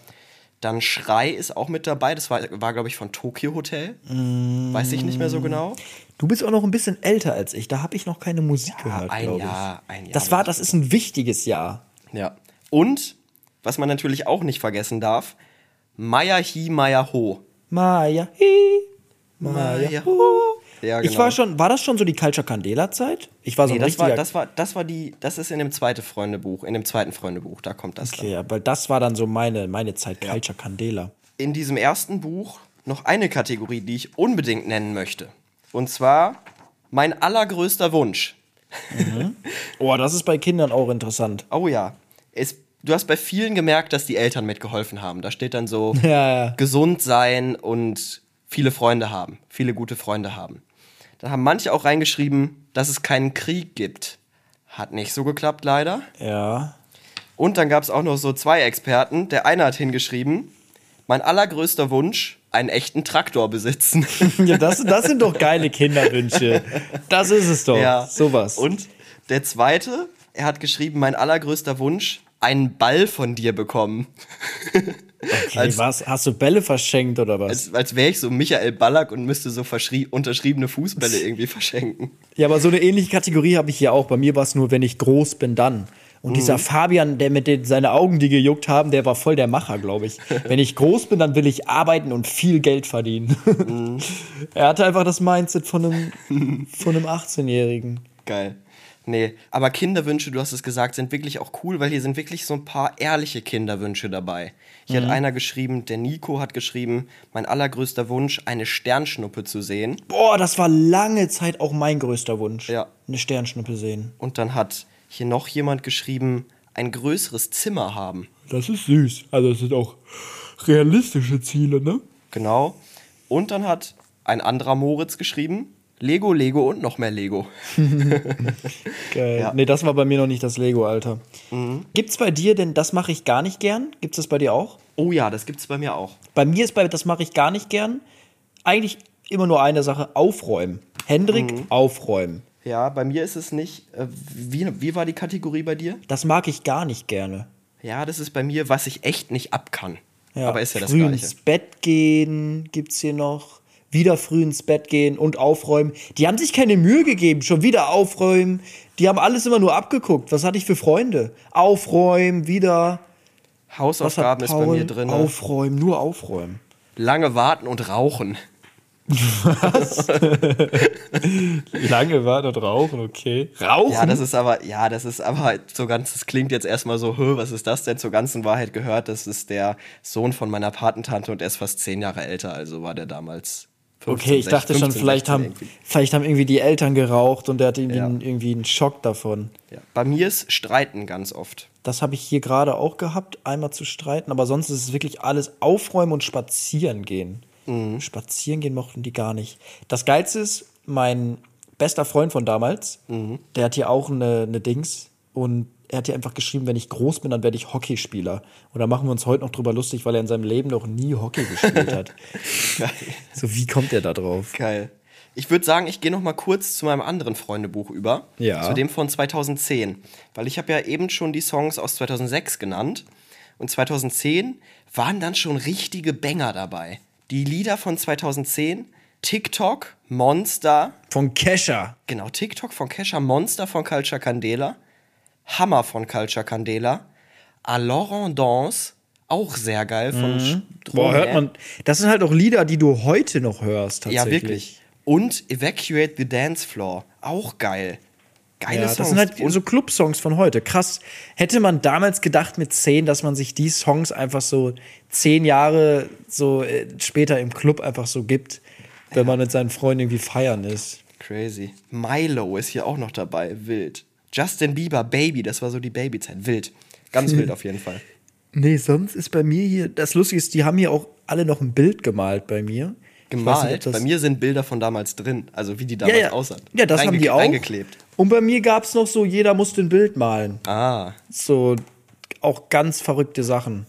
Dann Schrei ist auch mit dabei, das war, war glaube ich, von Tokyo Hotel. Weiß ich nicht mehr so genau. Du bist auch noch ein bisschen älter als ich. Da habe ich noch keine Musik gehört, ein glaube ich. Jahr, ein Jahr Das war, das ist ein wichtiges Jahr. Ja. Und, was man natürlich auch nicht vergessen darf, Maya Hi Maya Ho. Maya, hi, Maya. Ja, Ich genau. war schon, war das schon so die Culture Candela Zeit? Ich war so Nee, ein das war, das war, das war die, das ist in dem zweiten Freundebuch, in dem zweiten Freundebuch, da kommt das okay, ja, weil das war dann so meine, meine Zeit, Culture Candela. in diesem ersten Buch noch eine Kategorie, die ich unbedingt nennen möchte. Und zwar mein allergrößter Wunsch. Oh, das ist bei Kindern auch interessant. Oh ja, es, du hast bei vielen gemerkt, dass die Eltern mitgeholfen haben. Da steht dann so [LAUGHS] Ja, ja. gesund sein und viele Freunde haben, viele gute Freunde haben. Dann haben manche auch reingeschrieben, dass es keinen Krieg gibt. Hat nicht so geklappt leider. Ja. Und dann gab es auch noch so zwei Experten. Der eine hat hingeschrieben, mein allergrößter Wunsch, einen echten Traktor besitzen. [LAUGHS] Ja, das, das sind doch geile Kinderwünsche. Das ist es doch. Sowas. Und der zweite, er hat geschrieben, mein allergrößter Wunsch, einen Ball von dir bekommen. [LAUGHS] okay, als- was? Hast du Bälle verschenkt oder was? Als, als wäre ich so Michael Ballack und müsste so unterschriebene Fußbälle irgendwie verschenken. Ja, aber so eine ähnliche Kategorie habe ich hier auch. Bei mir war es nur, wenn ich groß bin, dann. Und dieser Fabian, der mit den, seine Augen, die gejuckt haben, der war voll der Macher, glaube ich. [LAUGHS] Wenn ich groß bin, dann will ich arbeiten und viel Geld verdienen. [LAUGHS] er hatte einfach das Mindset von einem, von einem 18-Jährigen. Geil. Nee, aber Kinderwünsche, du hast es gesagt, sind wirklich auch cool, weil hier sind wirklich so ein paar ehrliche Kinderwünsche dabei. Hier Mhm. hat einer geschrieben, der Nico hat geschrieben, mein allergrößter Wunsch, eine Sternschnuppe zu sehen. Boah, das war lange Zeit auch mein größter Wunsch. Ja. Eine Sternschnuppe sehen. Und dann hat hier noch jemand geschrieben, ein größeres Zimmer haben. Das ist süß. Also, das sind auch realistische Ziele, ne? Genau. Und dann hat ein anderer Moritz geschrieben, Lego, Lego und noch mehr Lego. [LAUGHS] Geil. Ja. Nee, das war bei mir noch nicht das Lego, Alter. Gibt's bei dir denn, das mache ich gar nicht gern? Gibt's das bei dir auch? Oh ja, das gibt's bei mir auch. Bei mir ist bei, das mache ich gar nicht gern, eigentlich immer nur eine Sache, aufräumen. Hendrik, aufräumen. Ja, bei mir ist es nicht. Äh, wie, wie war die Kategorie bei dir? Das mag ich gar nicht gerne. Ja, das ist bei mir, was ich echt nicht ab kann. Ja, Aber ist ja das früh Gleiche. ins Bett gehen gibt's hier noch. Wieder früh ins Bett gehen und aufräumen. Die haben sich keine Mühe gegeben, schon wieder aufräumen. Die haben alles immer nur abgeguckt. Was hatte ich für Freunde? Aufräumen, wieder. Was Hausaufgaben ist bei mir drin. Aufräumen, nur aufräumen. Lange warten und rauchen. [LAUGHS] Lange war dort rauchen, okay. Rauchen? Ja, das ist aber, ja, das ist aber so ganz, das klingt jetzt erstmal so, "Hö, was ist das denn? Zur ganzen Wahrheit gehört, das ist der Sohn von meiner Patentante und er ist fast zehn Jahre älter, also war der damals 15, Okay, ich dachte 16, schon, vielleicht 16 haben, irgendwie. vielleicht haben irgendwie die Eltern geraucht und der hatte irgendwie, Ja. einen, irgendwie einen Schock davon. Ja. Bei mir ist Streiten ganz oft. Das habe ich hier gerade auch gehabt, einmal zu streiten, aber sonst ist es wirklich alles aufräumen und spazieren gehen. Mhm. Spazieren gehen mochten die gar nicht. Das Geilste ist, mein bester Freund von damals, Mhm. der hat hier auch eine, eine Dings und er hat hier einfach geschrieben, wenn ich groß bin, dann werde ich Hockeyspieler. Und da machen wir uns heute noch drüber lustig, weil er in seinem Leben noch nie Hockey gespielt hat. [LAUGHS] so, wie kommt er da drauf? Geil. Ich würde sagen, ich gehe noch mal kurz zu meinem anderen Freundebuch über. Ja. Zu dem von 2010. Weil ich habe ja eben schon die Songs aus 2006 genannt. Und 2010 waren dann schon richtige Banger dabei. Die Lieder von 2010, TikTok, Monster, Von Kesha. genau, TikTok von Kesha, Monster von Culture Candela, Hammer von Culture Candela, Alors on danse, auch sehr geil von Mhm. Boah, hört man. Das sind halt auch Lieder, die du heute noch hörst, Ja, tatsächlich. wirklich. Und Evacuate the Dance Floor. Auch geil. Geile Ja, Songs. das sind halt so Club-Songs von heute. Krass. Hätte man damals gedacht mit zehn, dass man sich die Songs einfach so zehn Jahre so äh, später im Club einfach so gibt, wenn man mit seinen Freunden irgendwie feiern ist. Crazy. Milo ist hier auch noch dabei. Wild. Justin Bieber, Baby. Das war so die Babyzeit. Wild. Ganz wild [LAUGHS] auf jeden Fall. Nee, sonst ist bei mir hier, das Lustige ist, die haben hier auch alle noch ein Bild gemalt bei mir. Nicht, Gemalt. das- Bei mir sind Bilder von damals drin. Also wie die damals ja. aussahen. Ja, das haben die auch. Reingeklebt. Und bei mir gab es noch so, jeder musste ein Bild malen. Ah. So auch ganz verrückte Sachen.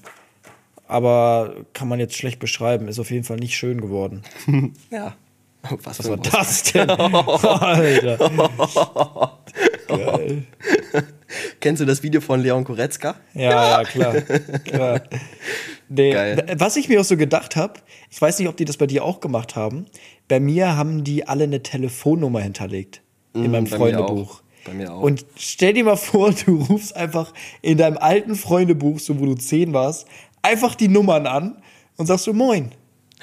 Aber kann man jetzt schlecht beschreiben. Ist auf jeden Fall nicht schön geworden. [LAUGHS] Ja. Was, Was war das denn? [LAUGHS] Alter. Geil. [LAUGHS] Kennst du das Video von Leon Koretzka? Ja, ja, klar. klar. Nee, Geil. Was ich mir auch so gedacht habe, ich weiß nicht, ob die das bei dir auch gemacht haben. Bei mir haben die alle eine Telefonnummer hinterlegt. In meinem Mm, mir Freundebuch. Bei mir auch. Und stell dir mal vor, du rufst einfach in deinem alten Freundebuch, so wo du zehn warst, einfach die Nummern an und sagst so Moin.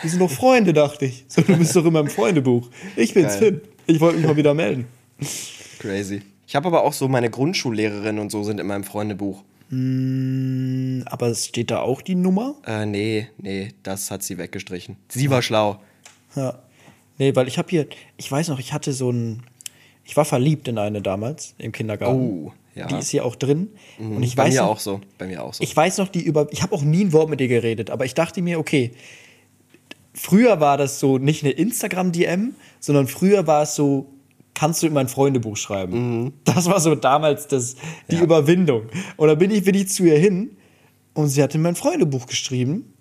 Wir sind doch Freunde, dachte ich. So, du bist doch in meinem Freundebuch. Ich bin's, Geil. Finn. Ich wollte mich mal wieder melden. Crazy. Ich habe aber auch so meine Grundschullehrerin und so sind in meinem Freundebuch. Aber es steht da auch die Nummer? Äh, nee, nee, das hat sie weggestrichen. Sie war schlau. Ja. Nee, weil ich habe hier, ich weiß noch, ich hatte so ein, ich war verliebt in eine damals im Kindergarten. Oh, ja. Die ist hier auch drin. Und ich Bei weiß mir noch, auch so. Bei mir auch so. Ich weiß noch, die über. Ich habe auch nie ein Wort mit ihr geredet, aber ich dachte mir, okay, früher war das so nicht eine Instagram-DM, sondern früher war es so, kannst du in mein Freundebuch schreiben. Das war so damals das, die Ja. Überwindung. Und dann bin ich, bin ich zu ihr hin und sie hat in mein Freundebuch geschrieben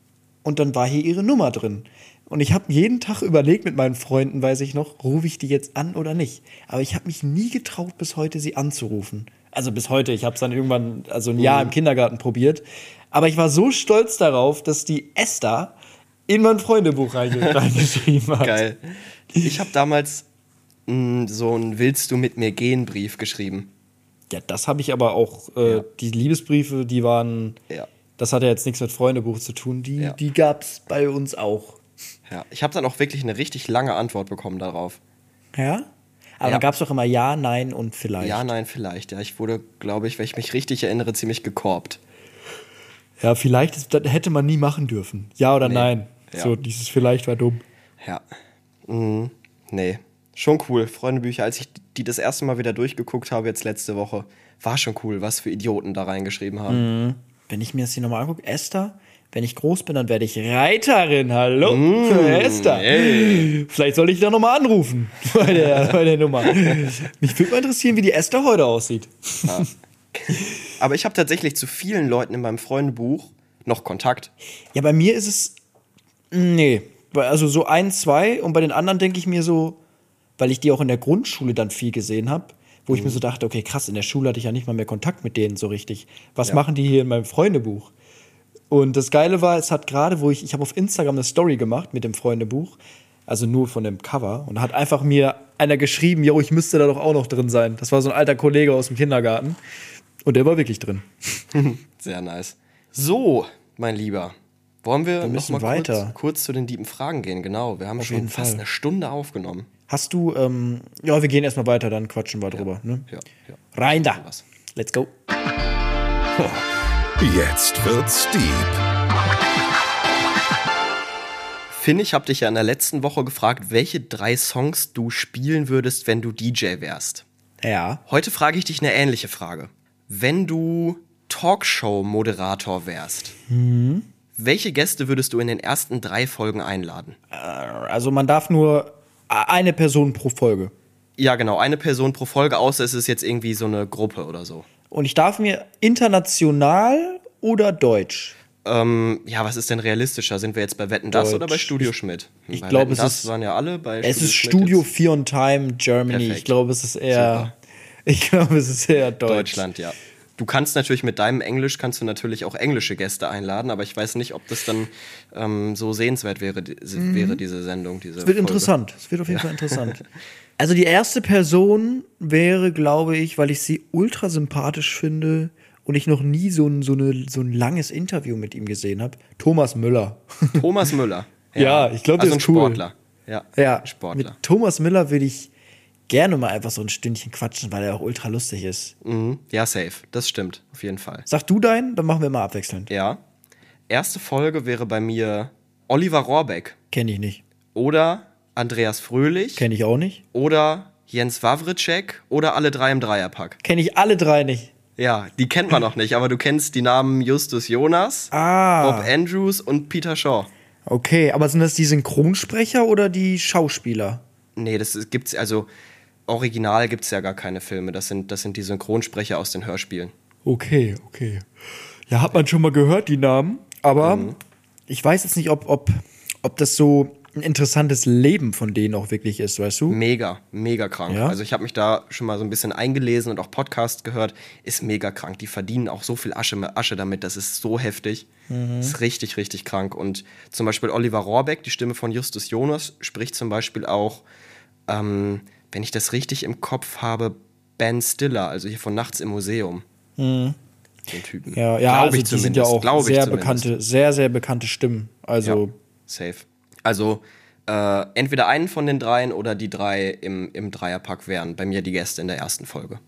und dann war hier ihre Nummer drin. Und ich habe jeden Tag überlegt mit meinen Freunden, weiß ich noch, rufe ich die jetzt an oder nicht. Aber ich habe mich nie getraut, bis heute sie anzurufen. Also bis heute, ich habe es dann irgendwann, also ein Jahr im Kindergarten probiert. Aber ich war so stolz darauf, dass die Esther in mein Freundebuch reinge [LAUGHS] reingeschrieben hat. Geil. Ich habe damals mh, so einen Willst du mit mir gehen Brief geschrieben. Ja, das habe ich aber auch, äh, Ja. die Liebesbriefe, die waren, Ja. das hatte jetzt nichts mit Freundebuch zu tun, die, Ja. die gab es bei uns auch. Ja. Ich habe dann auch wirklich eine richtig lange Antwort bekommen darauf. Ja? Aber Ja. da gab es doch immer Ja, Nein und vielleicht. Ja, nein, vielleicht. Ja, ich wurde, glaube ich, wenn ich mich richtig erinnere, ziemlich gekorbt. Ja, vielleicht ist, das hätte man nie machen dürfen. Ja oder Nee. nein. Ja. So, dieses vielleicht war dumm. Ja. Mhm. Nee. Schon cool. Freundebücher, als ich die das erste Mal wieder durchgeguckt habe, jetzt letzte Woche, war schon cool, was für Idioten da reingeschrieben haben. Wenn ich mir das hier nochmal angucke, Esther, wenn ich groß bin, dann werde ich Reiterin. Hallo, Mm, [LAUGHS] Esther. Vielleicht soll ich da nochmal anrufen [LAUGHS] bei der, [LAUGHS] bei der Nummer. Mich würde mal interessieren, wie die Esther heute aussieht. Aber ich habe tatsächlich zu vielen Leuten in meinem Freundebuch noch Kontakt. Ja, bei mir ist es. Nee. Also so ein, zwei und bei den anderen denke ich mir so, weil ich die auch in der Grundschule dann viel gesehen habe, wo ich mir so dachte, okay, krass, in der Schule hatte ich ja nicht mal mehr Kontakt mit denen so richtig. Was Ja. machen die hier in meinem Freundebuch? Und das Geile war, es hat gerade, wo ich, ich habe auf Instagram eine Story gemacht mit dem Freundebuch, also nur von dem Cover, und da hat einfach mir einer geschrieben, jo, ich müsste da doch auch noch drin sein. Das war so ein alter Kollege aus dem Kindergarten. Und der war wirklich drin. [LAUGHS] Sehr nice. So, mein Lieber. Wollen wir, noch müssen mal weiter. Kurz, kurz zu den lieben Fragen gehen? Genau, wir haben schon jeden fast Fall. eine Stunde aufgenommen. Hast du, ähm, ja, wir gehen erstmal weiter, dann quatschen wir drüber. Ne? Ja, ja. Rein da. Was. Let's go. [LAUGHS] Jetzt wird's deep. Finn, ich habe dich ja in der letzten Woche gefragt, welche drei Songs du spielen würdest, wenn du DJ wärst. Ja. Heute frage ich dich eine ähnliche Frage. Wenn du Talkshow-Moderator wärst, Mhm. welche Gäste würdest du in den ersten drei Folgen einladen? Also man darf nur eine Person pro Folge. Ja, genau, eine Person pro Folge, außer es ist jetzt irgendwie so eine Gruppe oder so. Und ich darf mir international oder deutsch? Ähm, ja, was ist denn realistischer? Sind wir jetzt bei Wetten Das oder bei Studio Schmidt? ich bei glaub, Wetten es das ist- waren ja alle bei Es ist Schmidt Studio jetzt 4 on Time Germany. Perfekt. Ich glaube, es ist eher. Super. [LAUGHS] Ich glaube, es ist eher deutsch. Deutschland, ja. Du kannst natürlich mit deinem Englisch kannst du natürlich auch englische Gäste einladen, aber ich weiß nicht, ob das dann ähm, so sehenswert wäre, die, wäre diese Sendung. Diese Mhm. Es wird Folge. interessant. Es wird auf jeden Fall interessant. [LAUGHS] Also die erste Person wäre, glaube ich, weil ich sie ultra sympathisch finde und ich noch nie so ein, so, eine, so ein langes Interview mit ihm gesehen habe, Thomas Müller. Thomas Müller. [LAUGHS] Ja, ich glaub, der also ist ein cool. Sportler. Ja, Ja, Sportler. mit Thomas Müller würde ich gerne mal einfach so ein Stündchen quatschen, weil er auch ultra lustig ist. Mhm. Ja, safe. Das stimmt, auf jeden Fall. Sag du deinen, dann machen wir mal abwechselnd. Ja. Erste Folge wäre bei mir Oliver Rohrbeck Kenne ich nicht. oder Andreas Fröhlich Kenne ich auch nicht. oder Jens Wawritschek oder alle drei im Dreierpack. Kenne ich alle drei nicht. Ja, die kennt man noch nicht, aber du kennst die Namen Justus Jonas, Ah. Bob Andrews und Peter Shaw. Okay, aber sind das die Synchronsprecher oder die Schauspieler? Nee, das gibt's, also original gibt's ja gar keine Filme. Das sind, das sind die Synchronsprecher aus den Hörspielen. Okay, okay. Ja, hat man schon mal gehört, die Namen. Aber Mhm. ich weiß jetzt nicht, ob, ob, ob das so ein interessantes Leben von denen auch wirklich ist, weißt du? Mega, mega krank. Ja? Also ich habe mich da schon mal so ein bisschen eingelesen und auch Podcasts gehört. Ist mega krank. Die verdienen auch so viel Asche, Asche damit. Das ist so heftig. Ist richtig, richtig krank. Und zum Beispiel Oliver Rohrbeck, die Stimme von Justus Jonas, spricht zum Beispiel auch, ähm, wenn ich das richtig im Kopf habe, Ben Stiller, also hier von Nachts im Museum. Den Typen. Mhm. Ja, ja Glaub also ich die sind ja zumindest. auch Glaub ich sehr bekannte, sehr, sehr bekannte Stimmen. Also, Ja, safe. Also äh, entweder einen von den dreien oder die drei im, im Dreierpack wären bei mir die Gäste in der ersten Folge.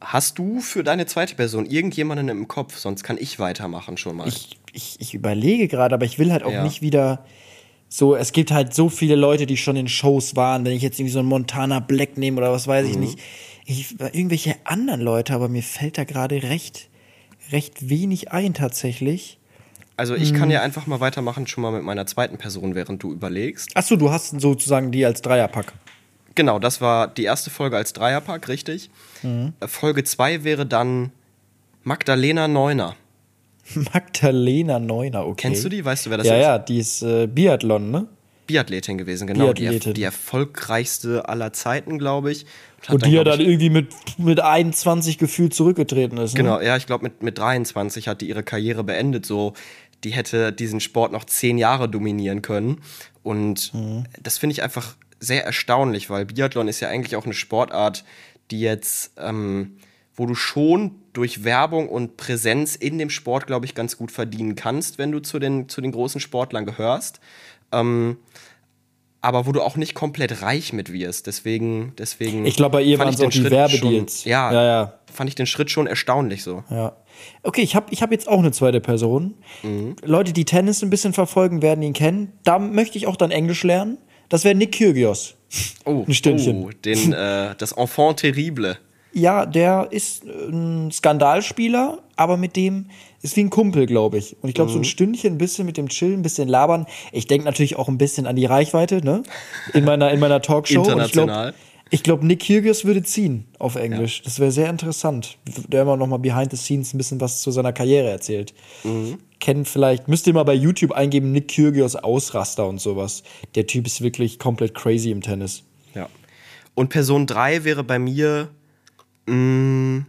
Hast du für deine zweite Person irgendjemanden im Kopf? Sonst kann ich weitermachen schon mal. Ich, ich, ich überlege gerade, aber ich will halt auch Ja. nicht wieder so, es gibt halt so viele Leute, die schon in Shows waren. Wenn ich jetzt irgendwie so einen Montana Black nehme oder was weiß Mhm. ich nicht. Ich, irgendwelche anderen Leute, aber mir fällt da gerade recht, recht wenig ein tatsächlich. Also ich kann ja einfach mal weitermachen, schon mal mit meiner zweiten Person, während du überlegst. Achso, du hast sozusagen die als Dreierpack. Genau, das war die erste Folge als Dreierpack, richtig. Äh, Folge 2 wäre dann Magdalena Neuner. [LAUGHS] Magdalena Neuner, okay. Kennst du die? Weißt du, wer das ja, ist? ja, die ist äh, Biathlon, ne? Biathletin gewesen, genau. Die, Biathletin. die erfolgreichste aller Zeiten, glaube ich. Und die ja glaub dann ich, irgendwie mit, mit 21 gefühlt zurückgetreten ist. Ne? Genau, ja, ich glaube, mit, mit 23 hat die ihre Karriere beendet. So, die hätte diesen Sport noch zehn Jahre dominieren können. Und Mhm. das finde ich einfach sehr erstaunlich, weil Biathlon ist ja eigentlich auch eine Sportart, die jetzt, ähm, wo du schon durch Werbung und Präsenz in dem Sport, glaube ich, ganz gut verdienen kannst, wenn du zu den, zu den großen Sportlern gehörst. Ähm, aber wo du auch nicht komplett reich mit wirst. Deswegen, deswegen. Ich glaube, bei ihr fand waren ich es auch den die Schritt Werbedeals. Schon, ja, Ja, ja. fand ich den Schritt schon erstaunlich so. Ja. Okay, ich habe ich hab jetzt auch eine zweite Person. Mhm. Leute, die Tennis ein bisschen verfolgen, werden ihn kennen. Da möchte ich auch dann Englisch lernen. Das wäre Nick Kyrgios. Oh, Ein Stündchen. oh den, äh, das Enfant terrible. Ja, der ist äh, ein Skandalspieler, aber mit dem ist wie ein Kumpel, glaube ich. Und ich glaube, Mhm. so ein Stündchen, ein bisschen mit dem Chillen, ein bisschen labern. Ich denke natürlich auch ein bisschen an die Reichweite, ne? In meiner, in meiner Talkshow. International. Ich glaube, glaub, Nick Kyrgios würde ziehen auf Englisch. Das wäre sehr interessant. Der immer noch mal behind the scenes ein bisschen was zu seiner Karriere erzählt. Mhm. Kennt vielleicht, müsst ihr mal bei YouTube eingeben, Nick Kyrgios Ausraster und sowas. Der Typ ist wirklich komplett crazy im Tennis. Ja. Und Person 3 wäre bei mir, mh,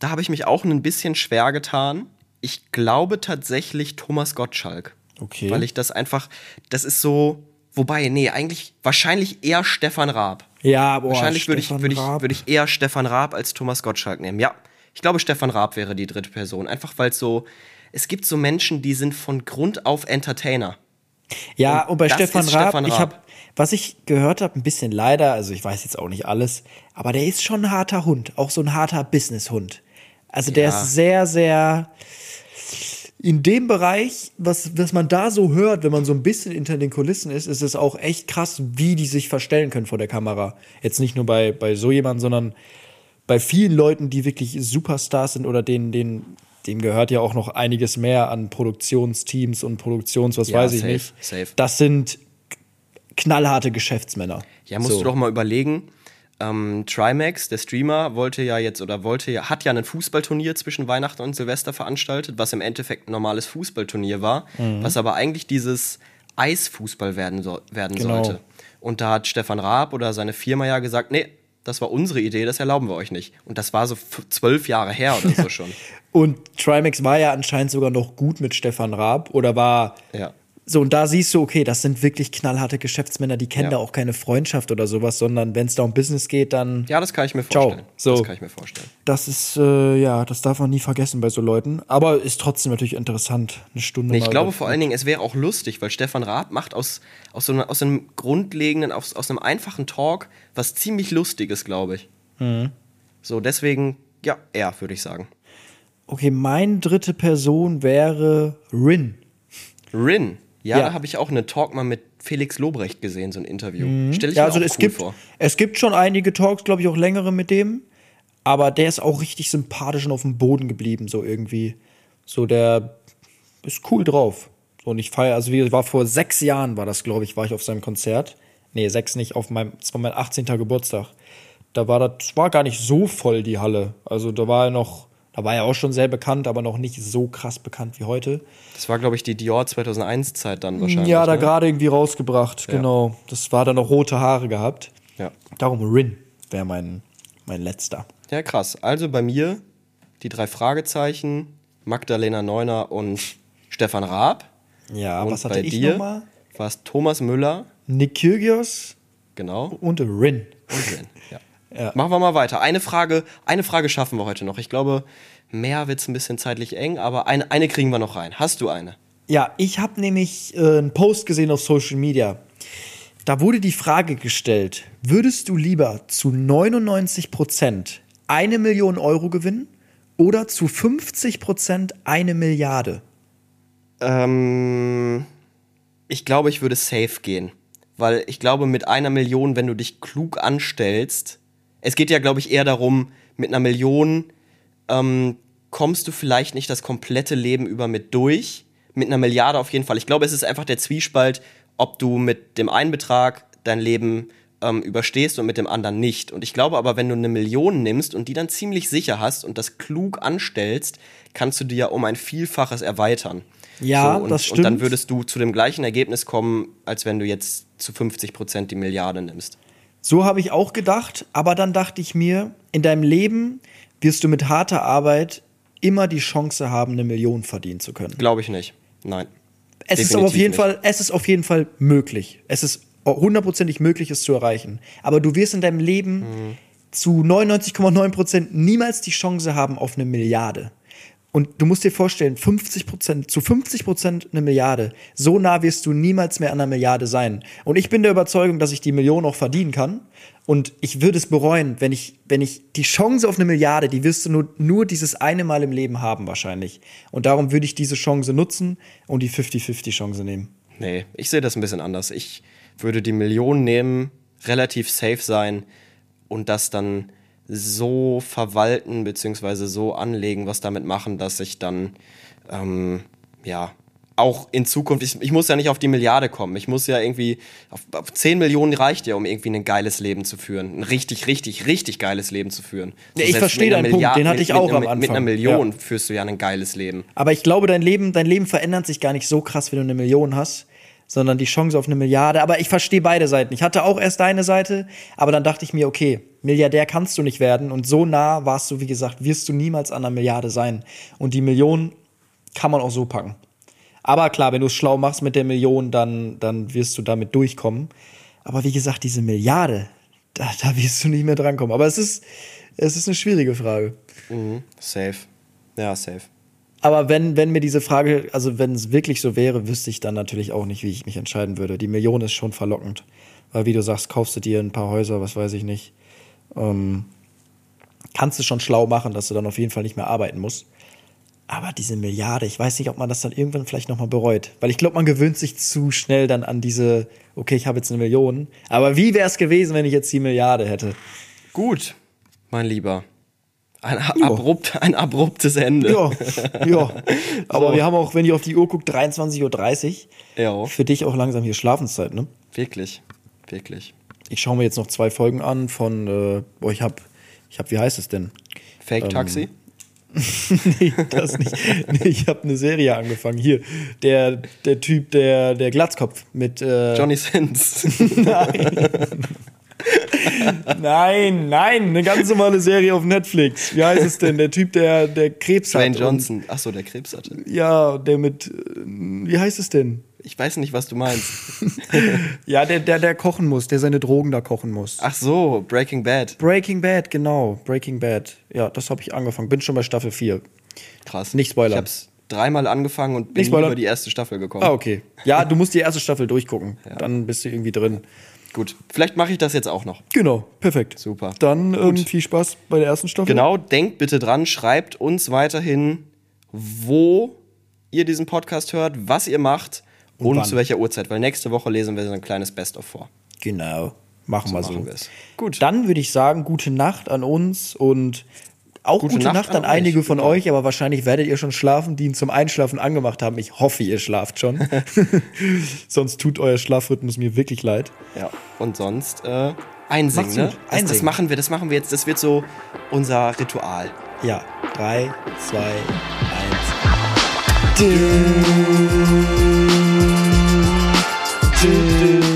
da habe ich mich auch ein bisschen schwer getan. Ich glaube tatsächlich Thomas Gottschalk. Okay. Weil ich das einfach, das ist so, wobei, nee, eigentlich, wahrscheinlich eher Stefan Raab. Ja, boah, Wahrscheinlich würde ich, würde, ich, würde ich eher Stefan Raab als Thomas Gottschalk nehmen. Ja, ich glaube, Stefan Raab wäre die dritte Person. Einfach weil es so, es gibt so Menschen, die sind von Grund auf Entertainer. Ja, und bei das Stefan Raab, Stefan ich Raab. habe, was ich gehört habe, ein bisschen leider, also ich weiß jetzt auch nicht alles, aber der ist schon ein harter Hund, auch so ein harter Businesshund. Also der Ja. ist sehr, sehr in dem Bereich, was, was man da so hört, wenn man so ein bisschen hinter den Kulissen ist, ist es auch echt krass, wie die sich verstellen können vor der Kamera. Jetzt nicht nur bei, bei so jemandem, sondern bei vielen Leuten, die wirklich Superstars sind oder denen, denen, dem gehört ja auch noch einiges mehr an Produktionsteams und Produktions, was Ja, weiß ich safe, nicht. safe. Das sind knallharte Geschäftsmänner. Ja, musst So. du doch mal überlegen. Ähm, Trimax, der Streamer, wollte ja jetzt oder wollte ja, hat ja ein Fußballturnier zwischen Weihnachten und Silvester veranstaltet, was im Endeffekt ein normales Fußballturnier war, Mhm. was aber eigentlich dieses Eisfußball werden, so, werden Genau. sollte. Und da hat Stefan Raab oder seine Firma ja gesagt, nee, das war unsere Idee, das erlauben wir euch nicht. Und das war so zwölf Jahre her oder so [LAUGHS] schon. Und Trimax war ja anscheinend sogar noch gut mit Stefan Raab oder war Ja. So und da siehst du, okay, das sind wirklich knallharte Geschäftsmänner, die kennen Ja. da auch keine Freundschaft oder sowas, sondern wenn es da um Business geht, dann Ja, das kann ich mir Ciao. vorstellen. So. Das kann ich mir vorstellen. das ist äh, ja, das darf man nie vergessen bei so Leuten, aber ist trotzdem natürlich interessant, eine Stunde Nee, ich mal glaube vor allen Dingen, es wäre auch lustig, weil Stefan Raab macht aus, aus, so, einer- aus einem grundlegenden, aus, aus einem einfachen Talk was ziemlich Lustiges, glaube ich. Mhm. So, deswegen, ja, er, würde ich sagen. Okay, meine dritte Person wäre Rin. Rin, ja, Ja. da habe ich auch einen Talk mal mit Felix Lobrecht gesehen, so ein Interview. Stell ich Ja, mir also auch es cool gibt, vor. es gibt schon einige Talks, glaube ich, auch längere mit dem. Aber der ist auch richtig sympathisch und auf dem Boden geblieben, so irgendwie. So, der ist cool drauf. So, Und ich feiere, also wie war vor sechs Jahren war das, glaube ich, war ich auf seinem Konzert. Nee, sechs nicht, auf meinem, das war mein 18. Geburtstag. Da war das, war gar nicht so voll, die Halle. Also da war er noch, da war er auch schon sehr bekannt, aber noch nicht so krass bekannt wie heute. Das war, glaube ich, die Dior 2001-Zeit dann wahrscheinlich. Ja, da ne? gerade irgendwie rausgebracht, genau. Das war dann noch rote Haare gehabt. Ja. Darum Rin wäre mein, mein letzter. ja, krass. Also bei mir die drei Fragezeichen, Magdalena Neuner und Stefan Raab. Ja, und was hatte bei ich dir nochmal? war es Thomas Müller, Nick Kyrgios genau. und Rin. Und Rin. Ja. Ja. Machen wir mal weiter. Eine Frage, eine Frage schaffen wir heute noch. Ich glaube, mehr wird es ein bisschen zeitlich eng, aber eine, eine kriegen wir noch rein. Hast du eine? Ja, ich habe nämlich äh, einen Post gesehen auf Social Media. Da wurde die Frage gestellt, würdest du lieber zu 99 Prozent eine Million Euro gewinnen oder zu 50 Prozent eine Milliarde? Ähm, ich glaube, ich würde safe gehen. Weil ich glaube, mit einer Million, wenn du dich klug anstellst, es geht ja, glaube ich, eher darum, mit einer Million ähm, kommst du vielleicht nicht das komplette Leben über mit durch. Mit einer Milliarde auf jeden Fall. Ich glaube, es ist einfach der Zwiespalt, ob du mit dem einen Betrag dein Leben ähm, überstehst und mit dem anderen nicht. Und ich glaube aber, wenn du eine Million nimmst und die dann ziemlich sicher hast und das klug anstellst, kannst du dir ja um ein Vielfaches erweitern. Ja, und, das stimmt. Und dann würdest du zu dem gleichen Ergebnis kommen, als wenn du jetzt zu 50 Prozent die Milliarde nimmst. So habe ich auch gedacht, aber dann dachte ich mir, in deinem Leben wirst du mit harter Arbeit immer die Chance haben, eine Million verdienen zu können. Glaube ich nicht. Nein. Es ist aber auf jeden nicht. Fall, es ist auf jeden Fall möglich. Es ist hundertprozentig möglich, es zu erreichen. Aber du wirst in deinem Leben Mhm. zu 99,9 Prozent niemals die Chance haben auf eine Milliarde. Und du musst dir vorstellen, 50 Prozent, zu 50 Prozent eine Milliarde. So nah wirst du niemals mehr an einer Milliarde sein. Und ich bin der Überzeugung, dass ich die Million auch verdienen kann. Und ich würde es bereuen, wenn ich, wenn ich die Chance auf eine Milliarde, die wirst du nur, nur dieses eine Mal im Leben haben wahrscheinlich. Und darum würde ich diese Chance nutzen und die 50-50-Chance nehmen. Nee, ich sehe das ein bisschen anders. Ich würde die Million nehmen, relativ safe sein und das dann so verwalten bzw. so anlegen, was damit machen, dass ich dann ähm, ja auch in Zukunft, ich, ich muss ja nicht auf die Milliarde kommen. Ich muss ja irgendwie, auf, auf 10 Millionen reicht ja, um irgendwie ein geiles Leben zu führen. Ein richtig, richtig, richtig geiles Leben zu führen. Ja, ich verstehe mit deinen Punkt, Milliarde- den hatte mit- ich auch mit, am mit, Mit einer Anfang. Million Ja. führst du ja ein geiles Leben. Aber ich glaube, dein Leben, dein Leben verändert sich gar nicht so krass, wenn du eine Million hast, sondern die Chance auf eine Milliarde. Aber ich verstehe beide Seiten. Ich hatte auch erst deine Seite, aber dann dachte ich mir, okay, Milliardär kannst du nicht werden. Und so nah warst du, wie gesagt, wirst du niemals an einer Milliarde sein. Und die Million kann man auch so packen. Aber klar, wenn du es schlau machst mit der Million, dann, dann wirst du damit durchkommen. Aber wie gesagt, diese Milliarde, da, da wirst du nicht mehr drankommen. Aber es ist, es ist eine schwierige Frage. Safe. Ja, safe. Aber wenn, wenn mir diese Frage, also wenn es wirklich so wäre, wüsste ich dann natürlich auch nicht, wie ich mich entscheiden würde. Die Million ist schon verlockend. Weil, wie du sagst, kaufst du dir ein paar Häuser, was weiß ich nicht. Ähm, kannst du schon schlau machen, dass du dann auf jeden Fall nicht mehr arbeiten musst. Aber diese Milliarde, ich weiß nicht, ob man das dann irgendwann vielleicht nochmal bereut. Weil ich glaube, man gewöhnt sich zu schnell dann an diese, okay, ich habe jetzt eine Million. Aber wie wäre es gewesen, wenn ich jetzt die Milliarde hätte? Gut, mein Lieber. Ein, abrupt, ein abruptes Ende. Ja, ja. [LAUGHS] Aber So. wir haben auch, wenn ich auf die Uhr gucke, 23.30 Uhr. Ja. Für dich auch langsam hier Schlafenszeit, ne? Wirklich. Wirklich. Ich schaue mir jetzt noch zwei Folgen an von, äh, boah, ich hab, ich hab, wie heißt es denn? Fake Taxi? [LAUGHS] nee, das nicht. Nee, ich habe eine Serie angefangen. Hier, der, der Typ, der, der Glatzkopf mit. Äh, Johnny Sins. [LAUGHS] Nein, nein, eine ganz normale Serie auf Netflix. Wie heißt es denn? Der Typ, der, der Krebs Dwayne hat. Johnson. Achso, der Krebs hatte. Ja, der mit. äh, Wie heißt es denn? Ich weiß nicht, was du meinst. [LAUGHS] Ja, der, der, der kochen muss, der seine Drogen da kochen muss. Ach so, Breaking Bad. Breaking Bad, genau. Breaking Bad. Ja, das habe ich angefangen. Bin schon bei Staffel 4. Krass. Nicht spoilern. Ich hab's dreimal angefangen und bin Nicht über die erste Staffel gekommen. Ah, okay. Ja, du musst die erste Staffel durchgucken. Dann bist du irgendwie drin. Gut, vielleicht mache ich das jetzt auch noch. Genau, perfekt. Super. Dann ähm, viel Spaß bei der ersten Staffel. Genau, denkt bitte dran, schreibt uns weiterhin, wo ihr diesen Podcast hört, was ihr macht und, wann. zu welcher Uhrzeit, weil nächste Woche lesen wir so ein kleines Best-of vor. Genau. Machen wir so. machen. Gut. Dann würde ich sagen, gute Nacht an uns und auch Gute gute, Nacht Nacht, an an einige euch, von genau. euch, aber wahrscheinlich werdet ihr schon schlafen, die ihn zum Einschlafen angemacht haben. Ich hoffe, ihr schlaft schon. [LAUGHS] Sonst tut euer Schlafrhythmus mir wirklich leid. Ja. Und sonst äh, einsingen, ne? gut. Das, das Einsingen. machen wir, das machen wir jetzt, das wird so unser Ritual. Ja, drei, zwei, eins. Dü, dü,